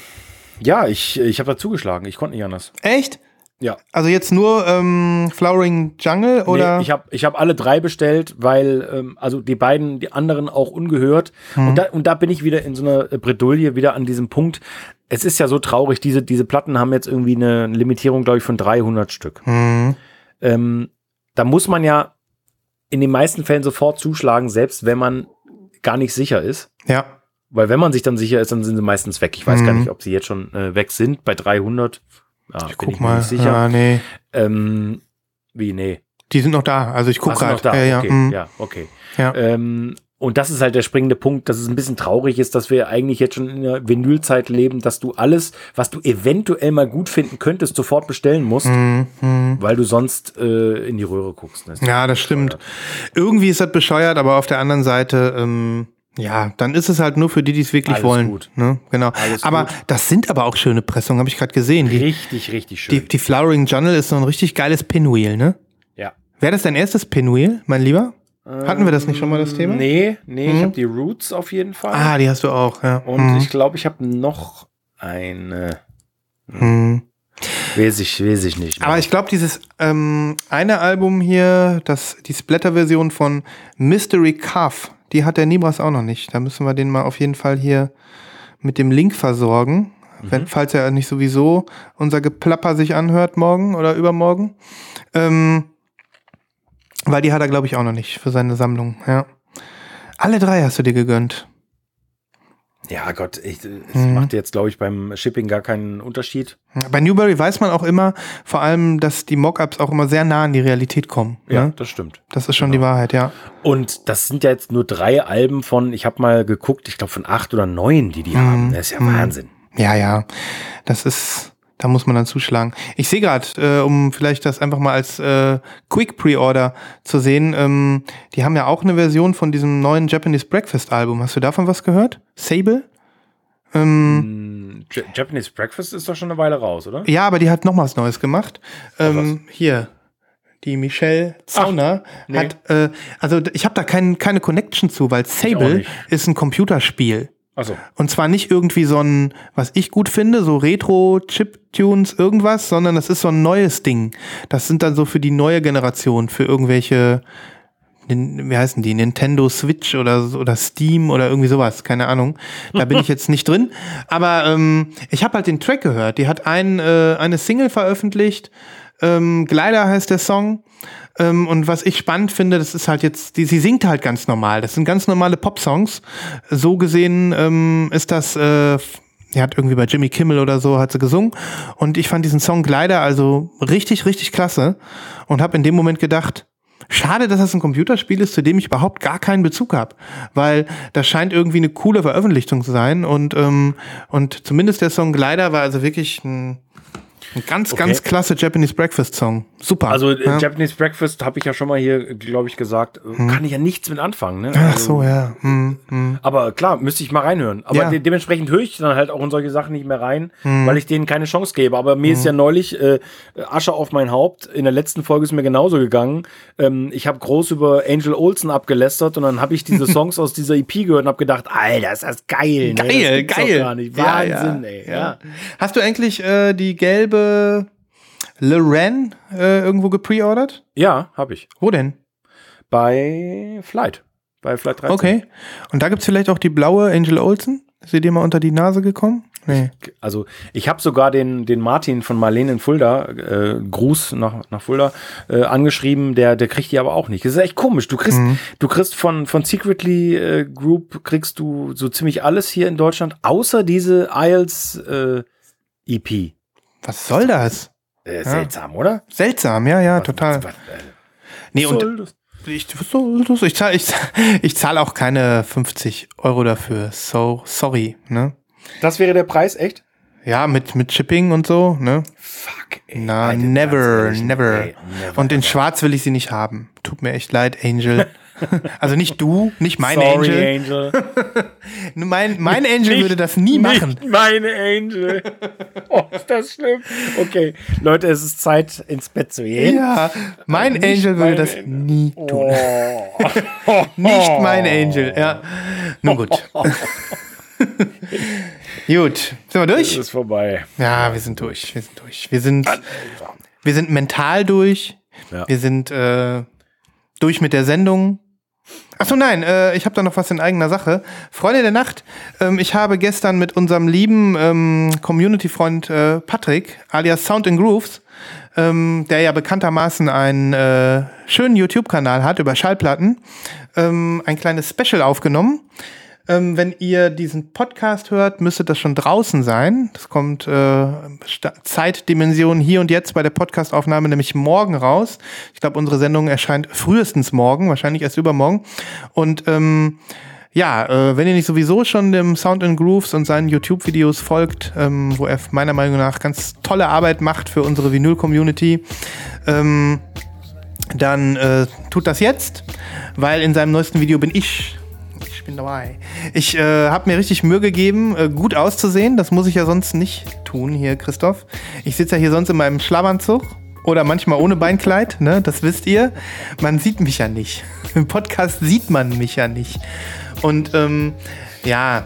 ja, ich, ich habe da zugeschlagen. Ich konnte nicht anders. Echt? Ja. Also jetzt nur ähm, Flowering Jungle oder? Nee, ich habe ich hab alle drei bestellt, weil, ähm, also die beiden, die anderen auch ungehört. Mhm. Und, da, und da bin ich wieder in so einer Bredouille, wieder an diesem Punkt. Es ist ja so traurig, diese, diese Platten haben jetzt irgendwie eine Limitierung, glaube ich, von 300 Stück. Mhm. Ähm, da muss man ja in den meisten Fällen sofort zuschlagen, selbst wenn man gar nicht sicher ist. Ja. Weil wenn man sich dann sicher ist, dann sind sie meistens weg. Ich weiß gar Mhm. nicht, ob sie jetzt schon äh, weg sind. Bei 300, ja, bin Guck ich mal. nicht sicher. Ja, nee. Ähm, wie, nee. Die sind noch da. Also ich gucke gerade. Ja, ja. okay, mhm. ja, okay. Ja. Ähm, und das ist halt der springende Punkt, dass es ein bisschen traurig ist, dass wir eigentlich jetzt schon in der Vinylzeit leben, dass du alles, was du eventuell mal gut finden könntest, sofort bestellen musst, Mhm. Mhm. weil du sonst äh, in die Röhre guckst. ne? Ja, das stimmt. Irgendwie ist das bescheuert, aber auf der anderen Seite, ähm, ja, dann ist es halt nur für die, die es wirklich Alles wollen. gut. Ne? Genau. Alles aber gut. das sind aber auch schöne Pressungen, habe ich gerade gesehen. Die, Richtig, richtig schön. die, die Flowering Journal ist so ein richtig geiles Pinwheel, ne? ja. Wäre das dein erstes Pinwheel, mein Lieber? Hatten wir das nicht schon mal, das Thema? Nee, nee, ich Mhm. habe die Roots auf jeden Fall. Ah, die hast du auch, ja. Und Mhm. ich glaube, ich habe noch eine. Mhm. Weiß ich, weiß ich nicht. mehr. Aber ich glaube, dieses ähm, eine Album hier, das, die Splatter-Version von Mystery Calf, die hat der Nibras auch noch nicht. Da müssen wir den mal auf jeden Fall hier mit dem Link versorgen. Wenn, falls er nicht sowieso unser Geplapper sich anhört morgen oder übermorgen. Ähm, weil die hat er, glaube ich, auch noch nicht für seine Sammlung, ja. Alle drei hast du dir gegönnt. Ja, Gott, ich, es Mhm. macht jetzt, glaube ich, beim Shipping gar keinen Unterschied. Bei Newberry weiß man auch immer, vor allem, dass die Mockups auch immer sehr nah an die Realität kommen. Ja, ne? das stimmt. Das ist schon die Wahrheit, ja. Und das sind ja jetzt nur drei Alben von, ich habe mal geguckt, ich glaube von acht oder neun, die die Mhm. haben. Das ist ja Wahnsinn. Ja, ja. Das ist, da muss man dann zuschlagen. Ich sehe gerade, äh, um vielleicht das einfach mal als äh, Quick Pre-Order zu sehen, ähm, die haben ja auch eine Version von diesem neuen Japanese Breakfast Album. Hast du davon was gehört? Sable? Ähm, Hm, Ja- Japanese Breakfast ist doch schon eine Weile raus, oder? Ja, aber die hat noch was Neues gemacht. Ähm, hier. Die Michelle Zauner nee. hat, äh, also ich habe da kein, keine Connection zu, weil Sable ist ein Computerspiel. Achso. Und zwar nicht irgendwie so ein, was ich gut finde, so Retro-Chip-Tunes, irgendwas, sondern das ist so ein neues Ding. Das sind dann so für die neue Generation, für irgendwelche, wie heißen die, Nintendo Switch oder, oder Steam oder irgendwie sowas, keine Ahnung. Da bin ich jetzt nicht drin. Aber ähm, ich habe halt den Track gehört. Die hat ein, äh, eine Single veröffentlicht. Ähm, Glider heißt der Song. Ähm, und was ich spannend finde, das ist halt jetzt, die, sie singt halt ganz normal. Das sind ganz normale Pop-Songs. So gesehen ähm, ist das, äh, die hat irgendwie bei Jimmy Kimmel oder so hat sie gesungen. Und ich fand diesen Song Glider also richtig, richtig klasse. Und habe in dem Moment gedacht, Schade, dass das ein Computerspiel ist, zu dem ich überhaupt gar keinen Bezug habe, weil das scheint irgendwie eine coole Veröffentlichung zu sein und ähm, und zumindest der Song Glider war also wirklich ein, ein ganz Okay. ganz klasse Japanese Breakfast Song. Super. Also äh, ja. Japanese Breakfast habe ich ja schon mal hier, glaube ich, gesagt, äh, kann ich ja nichts mit anfangen. Ne? Ach Also, so, ja. Hm, hm. Aber klar, müsste ich mal reinhören. Aber Ja. de dementsprechend höre ich dann halt auch in solche Sachen nicht mehr rein, Hm. weil ich denen keine Chance gebe. Aber mir ist ja neulich äh, Asche auf mein Haupt. In der letzten Folge ist mir genauso gegangen. Ähm, ich habe groß über Angel Olsen abgelästert und dann habe ich diese Songs aus dieser EP gehört und habe gedacht, Alter, ist das geil. Ne? das Geil. Gar nicht. Wahnsinn, ja, ey. Hast du eigentlich äh, die gelbe Loren äh, irgendwo gepreordert? Ja, habe ich. Wo denn? Bei Flight. Bei Flight 13. Okay. Und da gibt's vielleicht auch die blaue Angel Olsen? Ist sie dir mal unter die Nase gekommen? Nee. Also ich habe sogar den, den Martin von Marlene in Fulda, äh, Gruß nach, nach Fulda, äh, angeschrieben, der, der kriegt die aber auch nicht. Das ist echt komisch. Du kriegst, du kriegst von, von Secretly äh, Group kriegst du so ziemlich alles hier in Deutschland, außer diese IELTS äh, EP. Was soll das? Äh, seltsam, oder? Seltsam, ja, ja, total. Was, äh, Nee, und das? ich, was ich zahle ich, ich zahl auch keine 50 Euro dafür. So, sorry, ne? das wäre der Preis, echt? Ja, mit, mit Shipping und so, ne? Fuck, ey. Na, never, never. ey, never. Und in Schwarz will ich sie nicht haben. Tut mir echt leid, Angel. also nicht du, nicht mein Sorry, Angel. Angel. Mein, mein Angel würde das nie machen. Nicht meine Angel. Oh, ist das schlimm. Okay, Leute, es ist Zeit, ins Bett zu gehen. Ja, mein Nicht Angel würde mein das Angel. nie tun. Oh. Nicht mein Angel, ja. Nun gut. gut, sind wir Es durch? ist vorbei. Ja, wir sind durch. Wir sind durch. Wir sind, wir sind mental durch. Ja. Wir sind äh, durch mit der Sendung. Achso, nein, äh, ich habe da noch was in eigener Sache. Freunde der Nacht, ähm, ich habe gestern mit unserem lieben ähm, Community-Freund äh, Patrick, alias Sound and Grooves, ähm, der ja bekanntermaßen einen äh, schönen YouTube-Kanal hat über Schallplatten, ähm, ein kleines Special aufgenommen. Ähm, wenn ihr diesen Podcast hört, müsste das schon draußen sein. Das kommt äh, Zeitdimension hier und jetzt bei der Podcastaufnahme nämlich morgen raus. Ich glaube, unsere Sendung erscheint frühestens morgen, wahrscheinlich erst übermorgen. Und ähm, ja, äh, wenn ihr nicht sowieso schon dem Sound and Grooves und seinen YouTube-Videos folgt, ähm, wo er meiner Meinung nach ganz tolle Arbeit macht für unsere Vinyl-Community, ähm, dann äh, tut das jetzt, weil in seinem neuesten Video bin ich. Ich bin dabei. Ich äh, habe mir richtig Mühe gegeben, äh, gut auszusehen. Das muss ich ja sonst nicht tun hier, Christoph. Ich sitze ja hier sonst in meinem Schlafanzug oder manchmal ohne Beinkleid, ne? Das wisst ihr. Man sieht mich ja nicht. Im Podcast sieht man mich ja nicht. Und ähm, ja,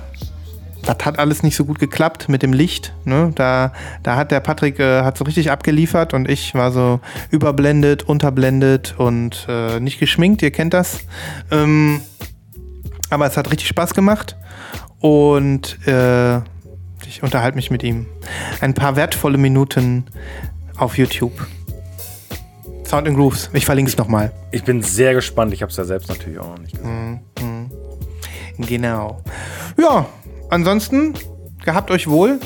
das hat alles nicht so gut geklappt mit dem Licht. Ne? Da, da hat der Patrick äh, hat so richtig abgeliefert und ich war so überblendet, unterblendet und äh, nicht geschminkt. Ihr kennt das. Ähm, aber es hat richtig Spaß gemacht und äh, ich unterhalte mich mit ihm. Ein paar wertvolle Minuten auf YouTube. Sound and Grooves. Ich verlinke es nochmal. Ich bin sehr gespannt. Ich habe es ja selbst natürlich auch noch nicht gesehen. Genau. Ja, ansonsten gehabt euch wohl.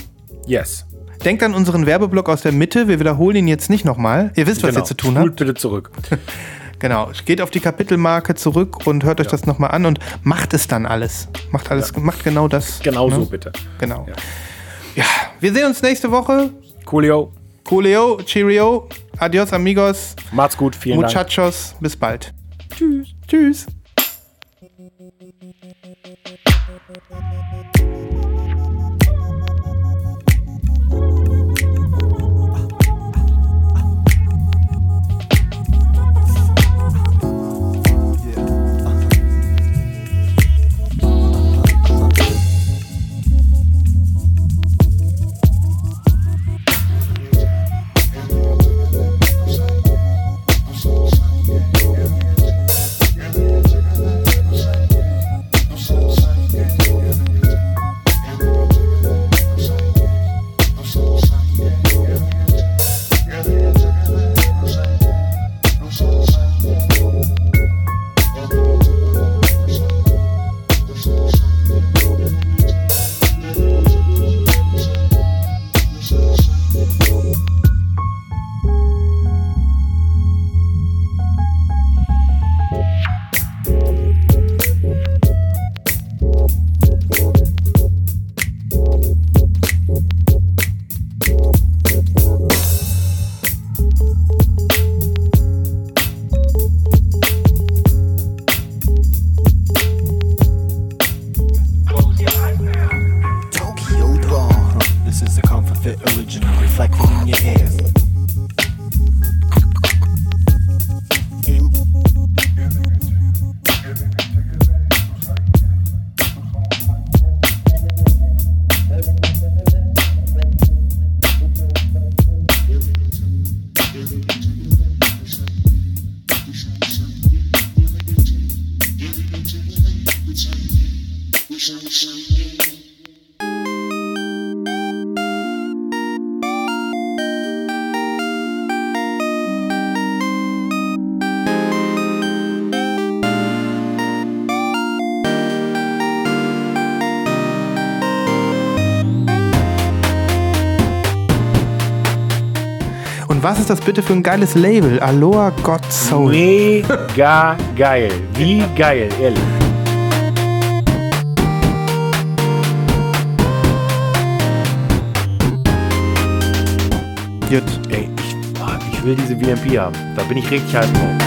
Yes. Denkt an unseren Werbeblock aus der Mitte. Wir wiederholen ihn jetzt nicht nochmal. Ihr wisst, was Genau. ihr zu tun Spult habt. bitte zurück. Genau. Geht auf die Kapitelmarke zurück und hört euch das nochmal an und macht es dann alles. Macht alles, macht genau das. Genau so ne? bitte. Genau. Ja. wir sehen uns nächste Woche. Coolio. Coolio, Cheerio, adios amigos, Macht's gut. Vielen Dank. muchachos, bis bald. Tschüss. Tschüss. Was ist das bitte für ein geiles Label? Aloha God Soul. Mega geil. Wie geil, ehrlich. Gut. Ey, ich, boah, ich will diese VMP haben. Da bin ich richtig hyped drauf.